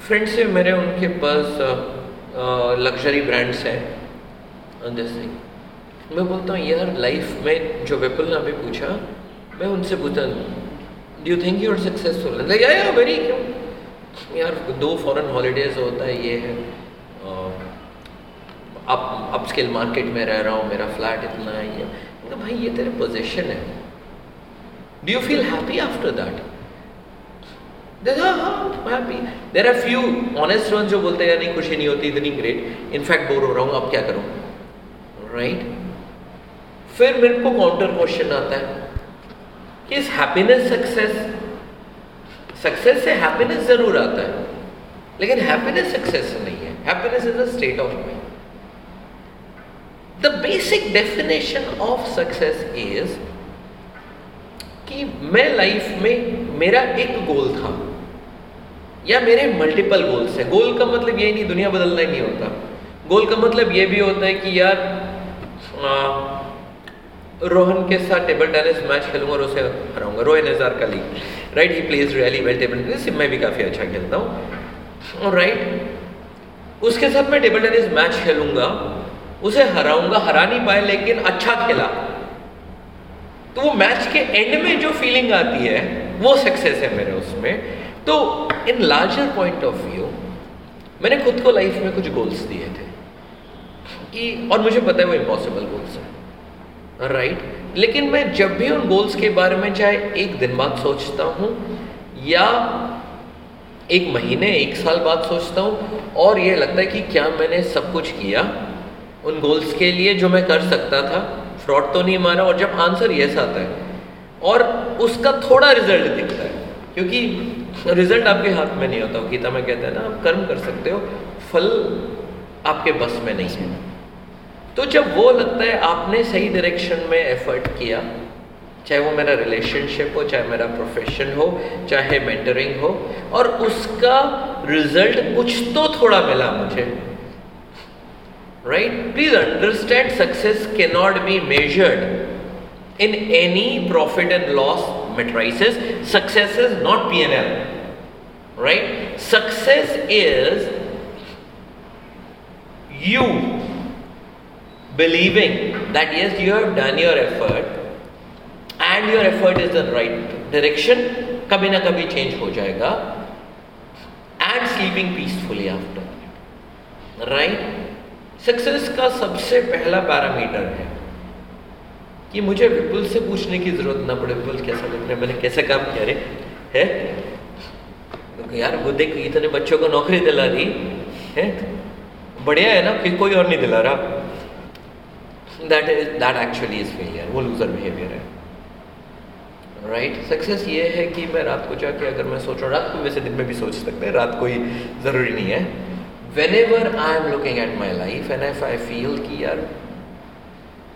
फ्रेंड्स से मेरे, उनके पास लग्जरी ब्रांड्स हैं जैसे मैं बोलता हूँ, यार लाइफ में जो विपुल ने अभी पूछा, मैं उनसे पूछता do you think you are successful very क्यों? यार, दो फॉरेन हॉलीडेज होता है, ये है अप अप स्केल मार्केट में रह रहा हूँ, मेरा फ्लैट इतना है, ये तो भाई, ये तेरे पोजीशन है। Do you feel happy after that there are few honest one जो बोलते हैं, नहीं, खुशी नहीं होती, इतनी ग्रेट इनफैक्ट बोर हो रहा अब क्या करूँ? राइट फिर मेरे को काउंटर क्वेश्चन आता है कि इस हैप्पीनेस सक्सेस सक्सेस से हैप्पीनेस ज़रूर आता है, लेकिन हैप्पीनेस सक्सेस नहीं है। Happiness is a state of mind the basic definition of success is कि मैं लाइफ में, मेरा एक गोल था। या मेरे मल्टीपल गोल्स है। गोल का मतलब ये नहीं दुनिया बदलना ही नहीं होता। गोल का मतलब ये भी होता है कि यार आ, रोहन के साथ टेबल टेनिस मैच खेलूँगा और उसे हराऊँगा। रोहन हज़ार का league right he plays really well table tennis मैं भी काफ़ी अच्छा खेलता हूँ। राइट उसके साथ मैं टेबल टेनिस मैच खेलूँगा उसे हराऊँगा हरा नहीं पाए लेकिन अच्छा खेला। तो वो मैच के एंड में जो फीलिंग आती है वो सक्सेस है मेरे उसमें। तो in larger point of view मैंने खुद को लाइफ में कुछ गोल्स दिए थे कि, और मुझे पता है वो इम्पॉसिबल गोल्स हैं राइट लेकिन मैं जब भी उन गोल्स के बारे में चाहे एक दिन बाद सोचता हूँ या एक महीने, एक साल बाद सोचता हूँ, और ये लगता है कि क्या मैंने सब कुछ किया उन गोल्स के लिए जो मैं कर सकता था फ्रॉड तो नहीं मारा, और जब आंसर यस आता है, और उसका थोड़ा रिज़ल्ट दिखता है, क्योंकि रिज़ल्ट आपके हाथ में नहीं होता गीता में कहते हैं ना, आप कर्म कर सकते हो, फल आपके बस में नहीं है। तो जब वो लगता है आपने सही डायरेक्शन में एफर्ट किया, चाहे वो मेरा रिलेशनशिप हो, चाहे मेरा प्रोफेशन हो, चाहे मेंटरिंग हो, और उसका रिज़ल्ट कुछ तो थोड़ा मिला मुझे right please understand success success not be measured in any profit and loss matrices success is not pnl right success is you believing that yes you have done your effort and your effort is the right direction कभी ना कभी change हो जाएगा and sleeping peacefully after right success का सबसे पहला parameter है कि मुझे विपुल से पूछने की ज़रूरत ना पड़े विपुल कैसा लग रहा है, मैंने कैसे काम किया रे? है? तो यार, वो देख, इतने बच्चों को नौकरी दिला दी, है? बढ़िया है ना, कि कोई और नहीं दिला रहा. That is that actually is failure वो लूजर बिहेवियर है। Right right? सक्सेस ये है कि मैं रात को जाके अगर मैं सोच रहा रात को वैसे दिन में भी सोच सकते हैं, रात कोई ज़रूरी नहीं है। Whenever I am looking at my life and if I feel कि यार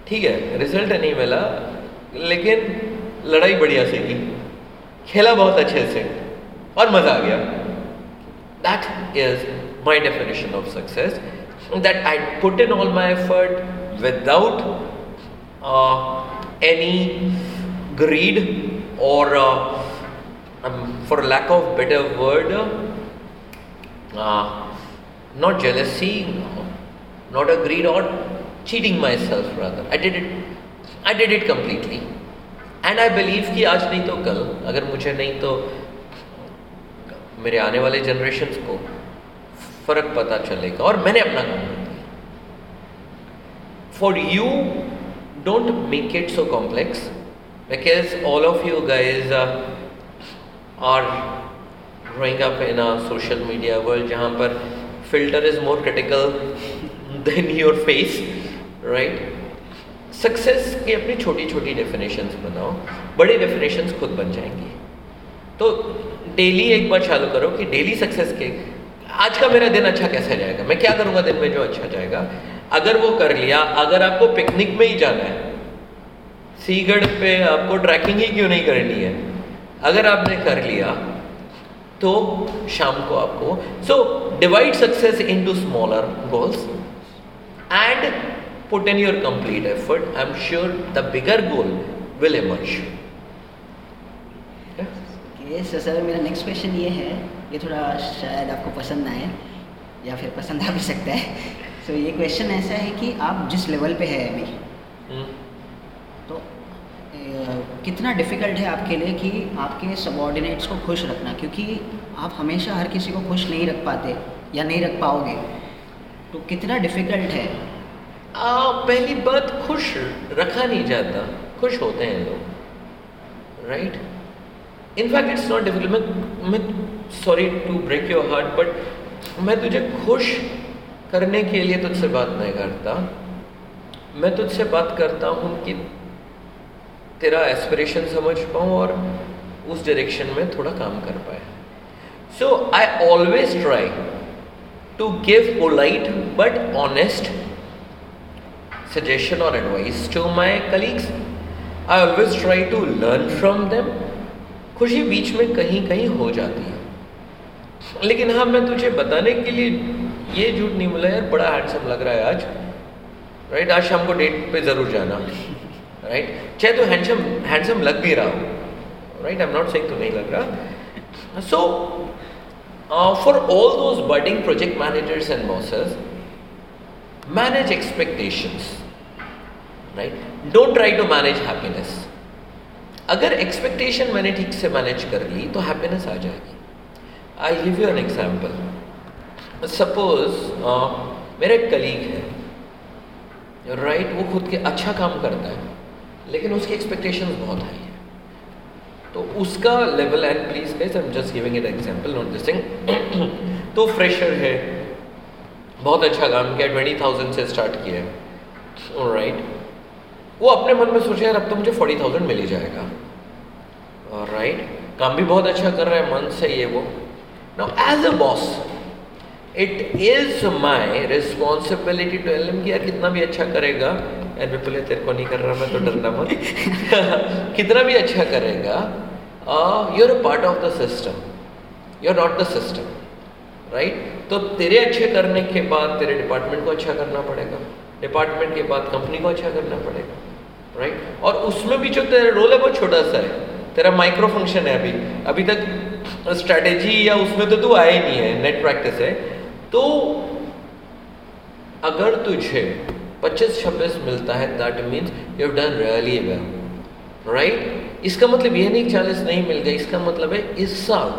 ठीक है रिज़ल्ट नहीं मिला लेकिन लड़ाई बढ़िया से की। खेला बहुत अच्छे से और मज़ा आ गया। That is my definition of success that I put in all my effort without any greed or uh, um, for lack of better word not a greed not or cheating myself rather i did it i did it completely and i believe कि आज नहीं तो कल अगर मुझे नहीं तो मेरे आने वाले जनरेशन्स को फ़र्क पता चलेगा और मैंने अपना काम कर दिया for you don't make it so complex because all of you guys uh, are growing up in a social media world जहाँ पर filter is more critical than your face right? Success की अपनी छोटी छोटी डेफिनेशंस बनाओ, बड़ी definitions खुद बन जाएँगी। तो डेली एक बार चालू करो कि डेली सक्सेस के, आज का मेरा दिन अच्छा कैसे जाएगा? मैं क्या करूँगा दिन में जो अच्छा जाएगा? अगर वो कर लिया, अगर आपको पिकनिक में ही जाना है, सीगढ़ पे आपको ट्रैकिंग ही क्यों नहीं करनी है? अगर आपने कर लिया तो शाम को आपको so divide success into smaller goals and put in your complete effort I am sure the bigger goal will emerge ये सर मेरा नेक्स्ट क्वेश्चन ये है ये थोड़ा शायद आपको पसंद आए या फिर पसंद आ भी सकता है। सो so, ये क्वेश्चन ऐसा है कि आप जिस लेवल पे है अभी तो अ, कितना डिफ़िकल्ट है आपके लिए कि आपके सबॉर्डिनेट्स को खुश रखना? क्योंकि आप हमेशा हर किसी को खुश नहीं रख पाते या नहीं रख पाओगे। तो कितना डिफ़िकल्ट है आ, पहली बात खुश रखा नहीं जाता खुश होते हैं लोग right in fact it's not difficult मैं मैं sorry to break your heart but मैं तुझे खुश करने के लिए तुझसे बात नहीं करता। मैं तुझसे बात करता हूँ कि तेरा एस्पिरेशन समझ पाऊँ और उस डायरेक्शन में थोड़ा काम कर पाए। So I always try to give polite but honest suggestion or advice to my colleagues. I always try to learn from them. खुशी बीच में कहीं कहीं हो जाती है। लेकिन हाँ मैं तुझे बताने के लिए ये झूठ नहीं बोला यार, बड़ा हैंडसम लग रहा है आज। राइट आज शाम को डेट पे ज़रूर जाना। राइट चाहे तो हैंडसम हैंडसम लग भी रहा हो। Right I am not saying तो नहीं लग रहा। So for all those budding project managers and bosses manage expectations. Right? Don't try to manage happiness अगर एक्सपेक्टेशन मैंने ठीक से मैनेज कर ली तो हैप्पीनेस आ जाएगी. I give you an example suppose मेरा एक कलीग है राइट right, वो खुद के अच्छा काम करता है लेकिन उसकी एक्सपेक्टेशन बहुत हाई है. तो उसका level and please I am just giving it example not this thing तो फ्रेशर है बहुत अच्छा काम किया ट्वेंटी थाउज़ेंड से स्टार्ट किया. है राइट वो अपने मन में सोचे, यार, अब तो मुझे फोर्टी थाउज़ेंड मिल ही जाएगा। Right right? काम भी बहुत अच्छा कर रहा है मन से ये वो। Now as a boss it is my responsibility to L कि, यार, कितना भी अच्छा करेगा, यार विपुल तेरे को नहीं कर रहा, मैं तो डरना मत। कितना भी अच्छा करेगा you are a part of the system you are not the system right तो तेरे अच्छे करने के बाद तेरे डिपार्टमेंट को अच्छा करना पड़ेगा। डिपार्टमेंट के बाद कंपनी को अच्छा करना पड़ेगा। राइट और उसमें भी जो तेरा रोल है बहुत छोटा सा है। तेरा माइक्रो फ़ंक्शन है अभी। अभी तक स्ट्रैटेजी या उसमें तो तू आया ही नहीं है नेट प्रैक्टिस है। तो अगर तुझे 25-26 मिलता है that means you have done really well right इसका मतलब ये नहीं चालीस नहीं मिल गया, इसका मतलब है इस साल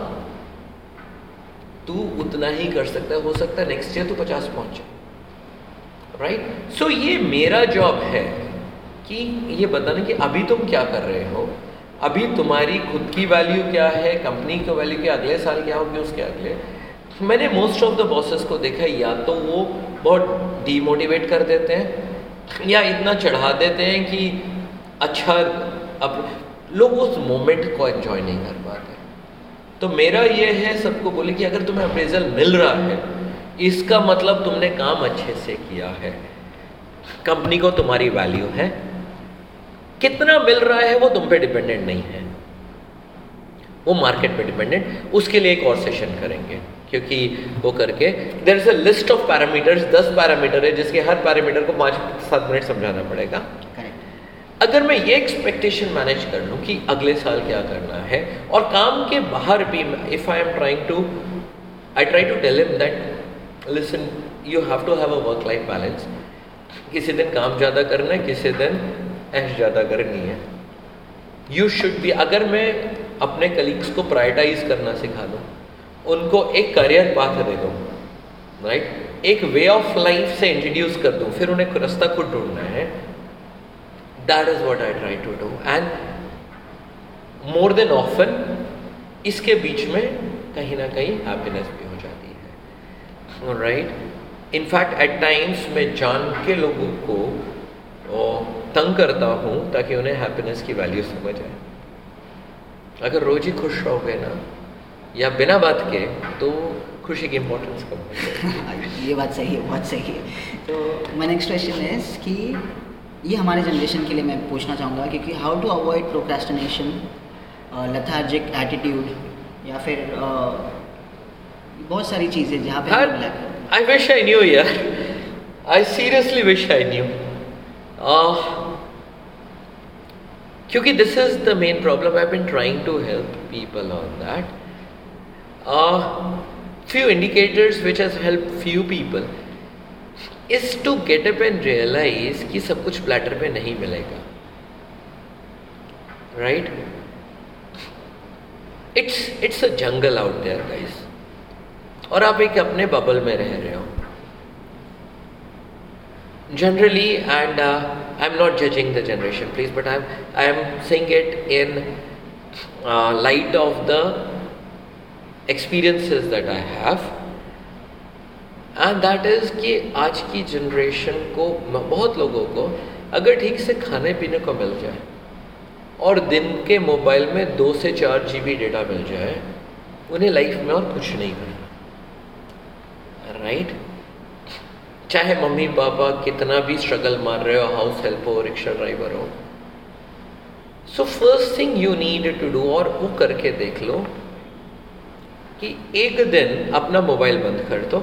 तू उतना ही कर सकता है, हो सकता है नेक्स्ट ईयर तो पचास पहुँचे राइट सो ये मेरा जॉब है कि ये बताना कि अभी तुम क्या कर रहे हो? अभी तुम्हारी खुद की वैल्यू क्या है? कंपनी की वैल्यू क्या? अगले साल क्या होगी? उसके अगले। मैंने मोस्ट ऑफ़ द बॉसेस को देखा, या तो वो बहुत डीमोटिवेट कर देते हैं, या इतना चढ़ा देते हैं कि अच्छा अब लोग उस मोमेंट को एंजॉय नहीं कर पाते। तो मेरा ये है, सबको बोले कि अगर तुम्हें अप्रेजल मिल रहा है, इसका मतलब तुमने काम अच्छे से किया है। कंपनी को तुम्हारी वैल्यू है। कितना मिल रहा है वो तुम पे डिपेंडेंट नहीं है। वो मार्केट पे डिपेंडेंट उसके लिए एक और सेशन करेंगे क्योंकि वो करके there is a list of parameters दस पैरामीटर है जिसके हर पैरामीटर को पाँच सात मिनट समझाना पड़ेगा। अगर मैं ये एक्सपेक्टेशन मैनेज कर लूँ कि अगले साल क्या करना है और काम के बाहर भी if I am trying to I try to tell him that listen you have to have a work life balance किसी दिन काम ज़्यादा करना है किसी दिन ऐश ज़्यादा करनी है। यू शुड भी अगर मैं अपने कलीग्स को प्रायोरिटाइज करना सिखा दूँ, उनको एक करियर पाथ दे दूँ राइट एक वे ऑफ़ लाइफ से इंट्रोड्यूस कर दूँ, फिर उन्हें रास्ता खुद ढूंढना है। That is what I try to do and more than often इसके बीच में कहीं ना कहीं हैप्पीनेस भी हो जाती है। राइट इनफैक्ट एट टाइम्स मैं जान के लोगों को तंग करता हूँ ताकि उन्हें हैप्पीनेस की वैल्यू समझ आए। अगर रोज ही खुश रहोगे ना या बिना बात के तो खुशी की इम्पोर्टेंस कम ये बात सही है बहुत सही है। तो माई नेक्स्ट क्वेश्चन इज़ कि ये हमारे जनरेशन के लिए मैं पूछना चाहूँगा क्योंकि how to avoid procrastination lethargic attitude या फिर uh, बहुत सारी चीज़ें जहाँ पे आई विश आई न्यू यार। I seriously wish I knew क्योंकि this is the main problem I been trying to help people on that few indicators which has helped few people is to get up and realize कि सब कुछ platter पे नहीं मिलेगा। Right it's it's a jungle out there guys और आप एक अपने बबल में रह रहे हो। Generally and uh, I am not judging the generation please but I I am seeing it in light of the experiences that I have and that is कि आज की जनरेशन को बहुत लोगों को, अगर ठीक से खाने पीने को मिल जाए, और दिन के मोबाइल में दो से चार जी बी डेटा मिल जाए, उन्हें लाइफ में और कुछ नहीं मिलना राइट right? चाहे मम्मी, पापा कितना भी स्ट्रगल मार रहे हो हाउस हेल्प हो रिक्शा ड्राइवर हो। So first thing you need to do और वो करके देख लो कि एक दिन अपना मोबाइल बंद कर दो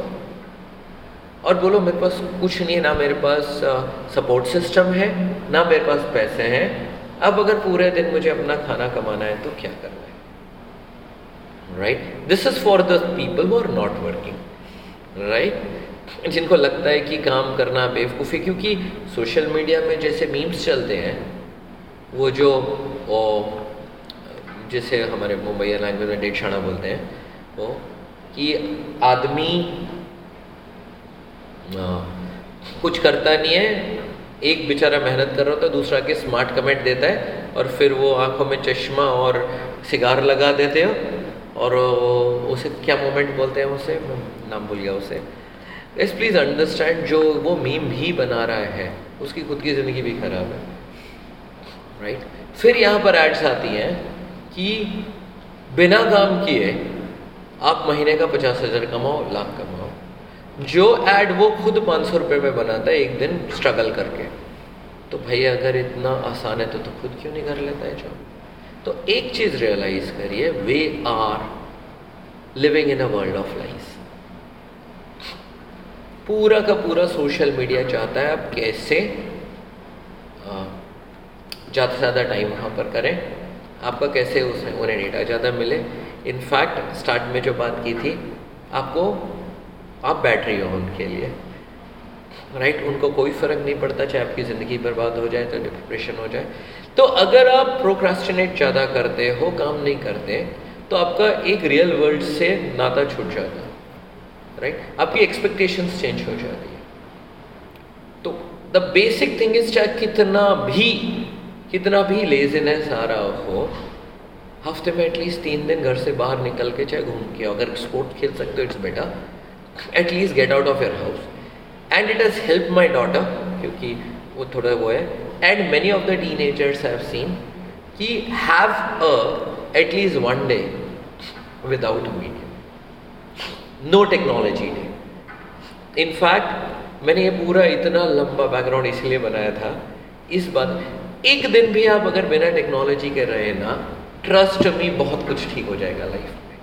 और बोलो, मेरे पास कुछ नहीं है, ना मेरे पास सपोर्ट सिस्टम है, ना मेरे पास पैसे हैं। अब अगर पूरे दिन मुझे अपना खाना कमाना है तो क्या करना है? Right this is for the people who are not working right जिनको लगता है कि काम करना बेवकूफ़ी क्योंकि सोशल मीडिया में जैसे मीम्स चलते हैं वो जो ओ, जैसे हमारे मुंबई लैंग्वेज में डेढ़ शाना बोलते हैं वो कि आदमी कुछ करता नहीं है एक बेचारा मेहनत कर रहा होता है दूसरा के स्मार्ट कमेंट देता है और फिर वो आँखों में चश्मा और सिगार लगा देते हो और उसे क्या मोमेंट बोलते हैं उसे? नाम भूल गया उसे। एस प्लीज़ अंडरस्टैंड जो वो मीम भी बना रहा है, उसकी खुद की ज़िंदगी भी ख़राब है। Right right? फिर यहाँ पर एड्स आती हैं कि बिना काम किए आप महीने का पचास हज़ार कमाओ, लाख कमाओ। जो एड वो खुद पाँच सौ रुपये में बनाता है, एक दिन स्ट्रगल करके। तो भाई अगर इतना आसान है तो तो खुद क्यों नहीं कर लेता है जॉब तो एक चीज़ रियलाइज़ करिए we are living in a world of life पूरा का पूरा सोशल मीडिया चाहता है आप कैसे ज़्यादा से ज़्यादा टाइम वहाँ पर करें, आपका कैसे उसमें उन्हें डेटा ज़्यादा मिले। इनफैक्ट स्टार्ट में जो बात की थी, आपको, आप बैटरी हो उनके लिए राइट right? उनको कोई फ़र्क नहीं पड़ता, चाहे आपकी ज़िंदगी बर्बाद हो जाए तो डिप्रेशन हो जाए। तो अगर आप प्रोक्रास्टिनेट ज़्यादा करते हो, काम नहीं करते तो आपका एक रियल वर्ल्ड से नाता छूट जाता। है राइट? आपकी एक्सपेक्टेशंस चेंज हो जाती है। तो द बेसिक थिंग इज़ चाहे कितना भी कितना भी लेजीनेस आ रहा हो, हफ़्ते में एटलीस्ट तीन दिन घर से बाहर निकल के चाहे घूम के अगर स्पोर्ट खेल सकते हो it's better at least get out of your house and it has help my daughter क्योंकि वो थोड़ा वो है। And many of the teenagers have seen have a at least one day without media no. Technology day in fact मैंने ये पूरा इतना लंबा बैकग्राउंड इसलिए बनाया था। इस बात एक दिन भी आप अगर बिना टेक्नोलॉजी के रहे ना ट्रस्ट में बहुत कुछ ठीक हो जाएगा लाइफ में।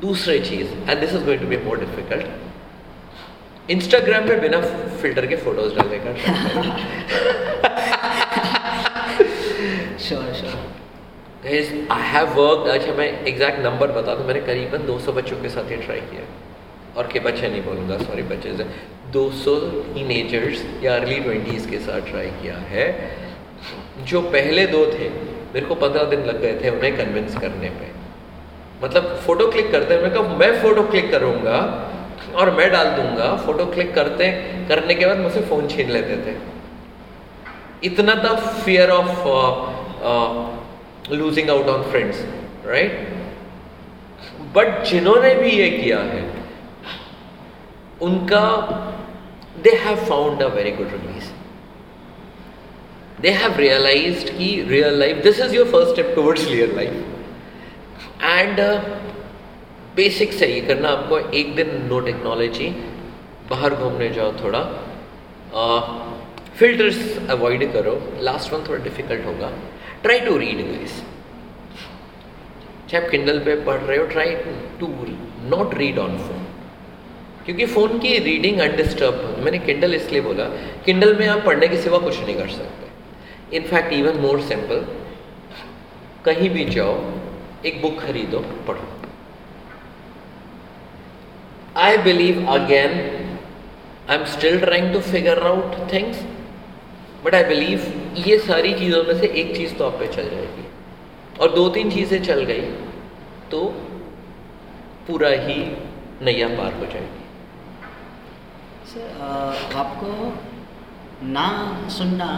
दूसरी चीज़ and this is going to be more difficult Instagram पे बिना फ़िल्टर के फ़ोटोज़ डालने का sure sure I have work अच्छा मैं एग्जैक्ट नंबर बता दूँ, मैंने करीबन 200 बच्चों के साथ ये ट्राई किया और के बच्चे नहीं बोलूँगा सॉरी बच्चे से। 200 टीनेजर्स या अर्ली ट्वेंटीज़ के साथ ट्राई किया है। जो पहले दो थे, मेरे को पंद्रह दिन लग गए थे उन्हें कन्विंस करने पे। मतलब फ़ोटो क्लिक करते मैं कहा मैं फ़ोटो क्लिक करूँगा, और मैं डाल दूँगा फ़ोटो क्लिक करते, करने के बाद मुझसे फ़ोन छीन लेते थे। इतना था fear of losing out on friends right but जिन्होंने भी ये किया है, उनका they have found a very good release they have realised कि real life this is your first step towards real life and basic से ये करना आपको एक दिन नो टेक्नोलॉजी बाहर घूमने जाओ थोड़ा फिल्टर्स अवॉइड करो लास्ट वन थोड़ा डिफ़िकल्ट होगा. ट्राई टू रीड गाइस चाहे आप किंडल पे पढ़ रहे हो try to not read on phone क्योंकि फ़ोन की रीडिंग अनडिस्टर्ब मैंने किंडल इसलिए बोला किंडल में आप पढ़ने के सिवा कुछ नहीं कर सकते। इनफैक्ट इवन मोर सिंपल कहीं भी जाओ, एक बुक खरीदो, पढ़ो। I believe again I am still trying to figure out things but I believe ये सारी चीज़ों में से एक चीज़ तो आप पे चल जाएगी। और दो तीन चीज़ें चल गई तो पूरा ही नैया पार हो जाएगी। सर आपको ना सुनना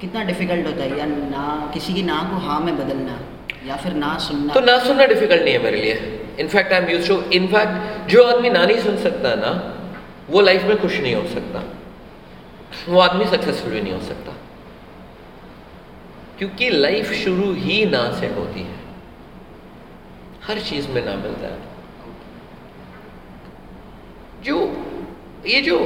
कितना डिफ़िकल्ट होता है या ना किसी की ना को हाँ में बदलना या फिर ना सुनना? तो ना सुनना डिफ़िकल्ट नहीं है मेरे लिए। In fact I am used to in fact जो आदमी ना नहीं सुन सकता ना वो लाइफ में खुश नहीं हो सकता। वो आदमी सक्सेसफुल भी नहीं हो सकता। क्योंकि लाइफ शुरू ही ना से होती है। हर चीज़ में ना मिलता है। जो, ये जो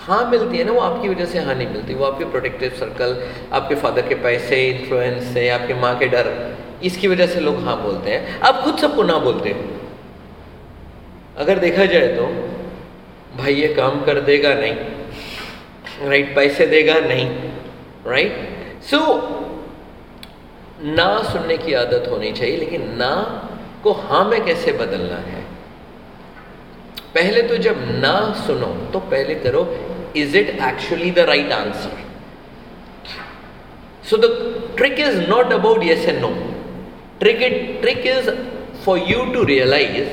हाँ मिलती है ना, वो आपकी वजह से हाँ नहीं मिलती। वो आपके प्रोटेक्टिव सर्कल आपके फादर के पैसे इन्फ्लुएंस से, आपके माँ के डर, इसकी वजह से लोग हाँ बोलते हैं। आप खुद सबको ना बोलते हो। अगर देखा जाए तो भाई ये काम कर देगा नहीं। Right right? पैसे देगा? नहीं राइट right? सो so, ना सुनने की आदत होनी चाहिए लेकिन ना को हाँ में कैसे बदलना है? पहले तो जब ना सुनो तो पहले करो is it actually the right answer so the trick is not about yes and no trick it trick is for you to realise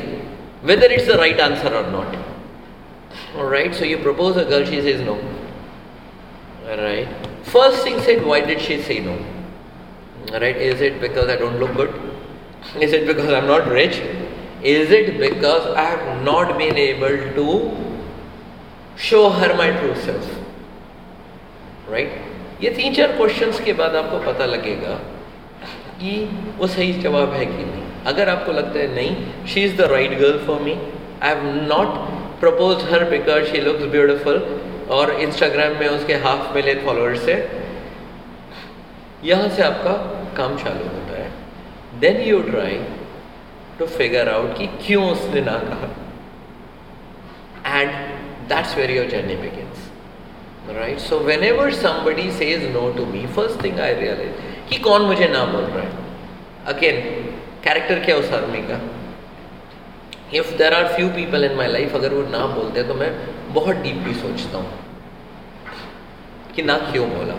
whether it's the right answer और not right so you propose a girl she's is no right first thing said why did she say no all right is it because i don't look good is it because i'm not rich is it because i have not been able to show her my true self right ये तीन चार questions के बाद आपको पता लगेगा कि वो सही जवाब है कि नहीं अगर आपको लगता है नहीं she is the right girl for me I have not propose her because she looks beautiful और इंस्टाग्राम में उसके हाफ़ मिलियन फॉलोअर्स है यहाँ से आपका काम चालू होता है। Then you try to figure out कि क्यों उसने ना कहा। And that's where your journey begins right? So whenever somebody says no to me, first thing i realize कि कौन मुझे ना बोल रहा है? अगेन कैरेक्टर क्या उस आदमी का? If there are few people in my life अगर वो ना बोलते तो मैं बहुत डीपली सोचता हूँ कि ना क्यों बोला।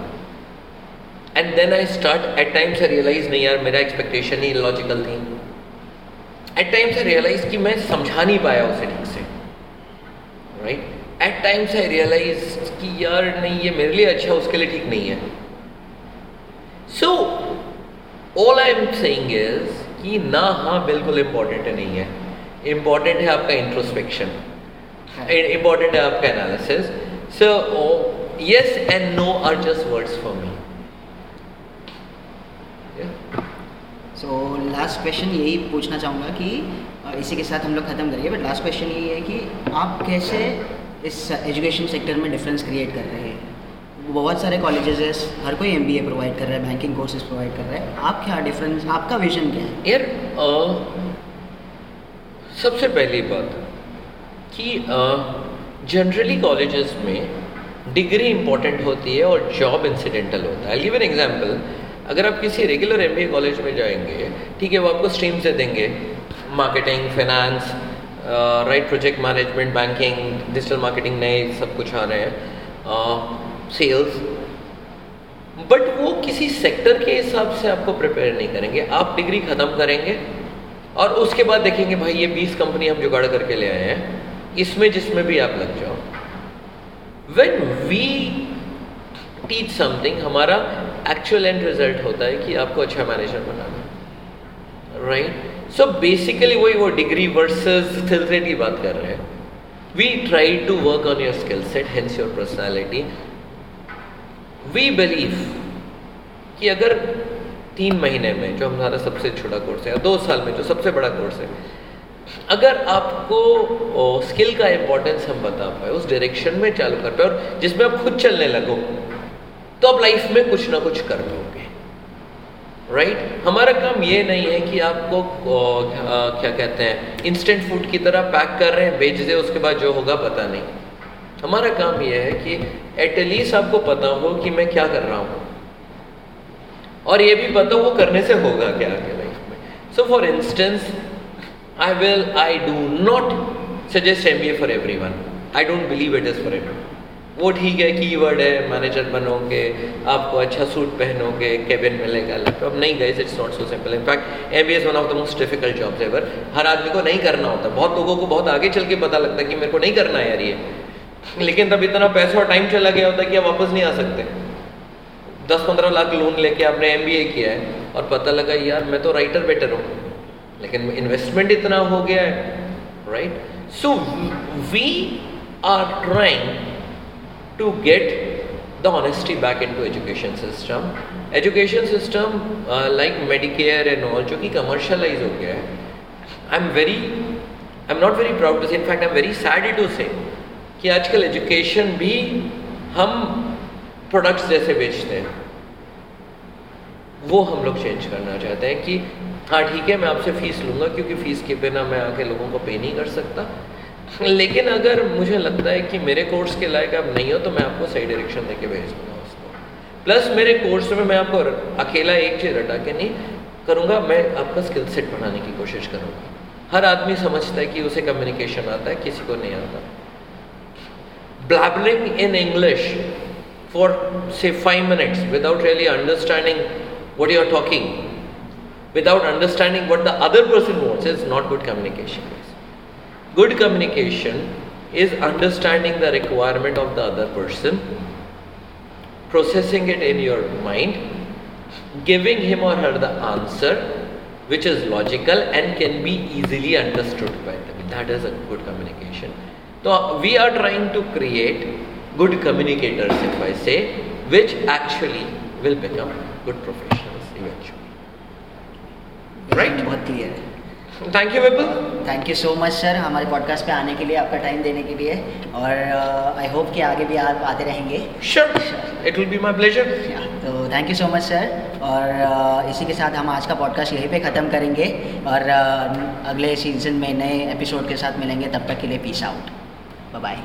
And then I start at times I realise नहीं यार, मेरा एक्सपेक्टेशन ही लॉजिकल थी। एट टाइम्स आई रियलाइज़ कि मैं समझा नहीं पाया उसे ठीक से। Right at times I realise कि यार, नहीं, ये मेरे लिए अच्छा उसके लिए ठीक नहीं है। So all I am saying is कि ना हाँ बिल्कुल इंपॉर्टेंट नहीं है। इंपॉर्टेंट है आपका इंट्रोस्पेक्शन इंपॉर्टेंट है आपका analysis so yes and no are just words for me so last question यही पूछना चाहूँगा कि इसी के साथ हम लोग ख़त्म करेंगे बट लास्ट क्वेश्चन ये है कि आप कैसे इस एजुकेशन सेक्टर में डिफरेंस क्रिएट कर रहे हैं? बहुत सारे कॉलेजेस है हर कोई एमबीए प्रोवाइड कर रहा है बैंकिंग कोर्सेज प्रोवाइड कर रहा है. आप क्या डिफरेंस आपका विजन क्या है? यार सबसे पहली बात कि जनरली कॉलेजेस में डिग्री इंपॉर्टेंट होती है और जॉब इंसिडेंटल होता है। गिव एन एग्जांपल अगर आप किसी रेगुलर एम कॉलेज में जाएँगे, ठीक है, वो आपको स्ट्रीम से देंगे। Marketing finance right project management banking digital marketing नए सब कुछ आ रहे हैं। सेल्स बट वो किसी सेक्टर के हिसाब से आपको प्रिपेयर नहीं करेंगे। आप डिग्री ख़त्म करेंगे और उसके बाद देखेंगे, भाई, ये 20 कंपनी हम जुगाड़ करके ले आए हैं। इसमें जिसमें भी आप लग जाओ। वेन वी टीच समथिंग हमारा एक्चुअल एंड रिज़ल्ट होता है कि आपको अच्छा मैनेजर बनाना राइट सो बेसिकली वही वो डिग्री वर्सेस स्किल की बात कर रहे हैं। We try to work on your skill set hence your personality we believe कि अगर तीन महीने में, जो हमारा सबसे छोटा कोर्स है, या दो साल में, जो सबसे बड़ा कोर्स है अगर आपको स्किल का इम्पोर्टेंस हम बता पाए उस डायरेक्शन में चालू कर पाए और जिसमें आप खुद चलने लगो तो आप लाइफ में कुछ ना कुछ कर पाओगे। Right right? हमारा काम ये नहीं है कि आपको आ, क्या कहते हैं इंस्टेंट फ़ूड की तरह पैक कर रहे हैं बेच दे उसके बाद जो होगा पता नहीं। हमारा काम ये है कि एटलीस्ट आपको पता हो कि मैं क्या कर रहा हूँ। और ये भी पता वो करने से होगा क्या आगे लाइफ में। So for instance I will, I do not suggest MBA for everyone. I don't believe it is for everyone. वो ठीक है की वर्ड है मैनेजर बनोगे आपको अच्छा सूट पहनोगे केबिन मिलेगा लैपटॉप नहीं गए it's not so simple in fact M B S one of the most difficult jobs ever हर आदमी को नहीं करना होता। बहुत लोगों को बहुत आगे चल के पता लगता है कि मेरे को नहीं करना है यार ये। लेकिन तब इतना पैसा और टाइम चला गया होता है कि आप वापस नहीं आ सकते। दस पंद्रह लाख लोन लेके आपने एम किया है और पता लगा यार मैं तो राइटर बेटर हूँ। लेकिन इन्वेस्टमेंट इतना हो गया है right so we are trying to get the honesty back in to education system education system like medicare and all जो कि कमर्शलाइज हो गया है I am very I am not very proud to say in fact I am very sad to say कि आजकल education भी हम products जैसे बेचते हैं। वो हम लोग चेंज करना चाहते हैं कि हाँ ठीक है, मैं आपसे फ़ीस लूँगा क्योंकि फ़ीस के बिना मैं आके लोगों को पे नहीं कर सकता। लेकिन अगर मुझे लगता है कि मेरे कोर्स के लायक आप नहीं हो तो मैं आपको सही डायरेक्शन दे के भेज दूँगा उसको। प्लस मेरे कोर्स में मैं आपको अकेला एक चीज़ रटा के नहीं करूँगा, मैं आपका स्किल सेट बढ़ाने की कोशिश करूँगा। हर आदमी समझता है कि उसे कम्युनिकेशन आता है, किसी को नहीं आता। Blabbering in English for say five minutes without really understanding what you are talking without understanding what the other person wants is not good communication. Good communication is understanding the requirement of the other person, processing it in your mind, giving him or her the answer which is logical and can be easily understood by them. That is a good communication. So, we are trying to create good communicators, if I say, which actually will become good professionals. Right? बहुत clear है Thank you, Vipul. Thank you so much sir हमारे podcast पे आने के लिए आपका time देने के लिए और आई uh, होप कि आगे भी आप आते रहेंगे Sure. It will be my pleasure. Yeah, तो thank you so much sir और अ, इसी के साथ हम आज का पॉडकास्ट यहीं पे ख़त्म करेंगे और अ, अगले सीज़न में नए एपिसोड के साथ मिलेंगे तब तक के लिए पीस आउट बाय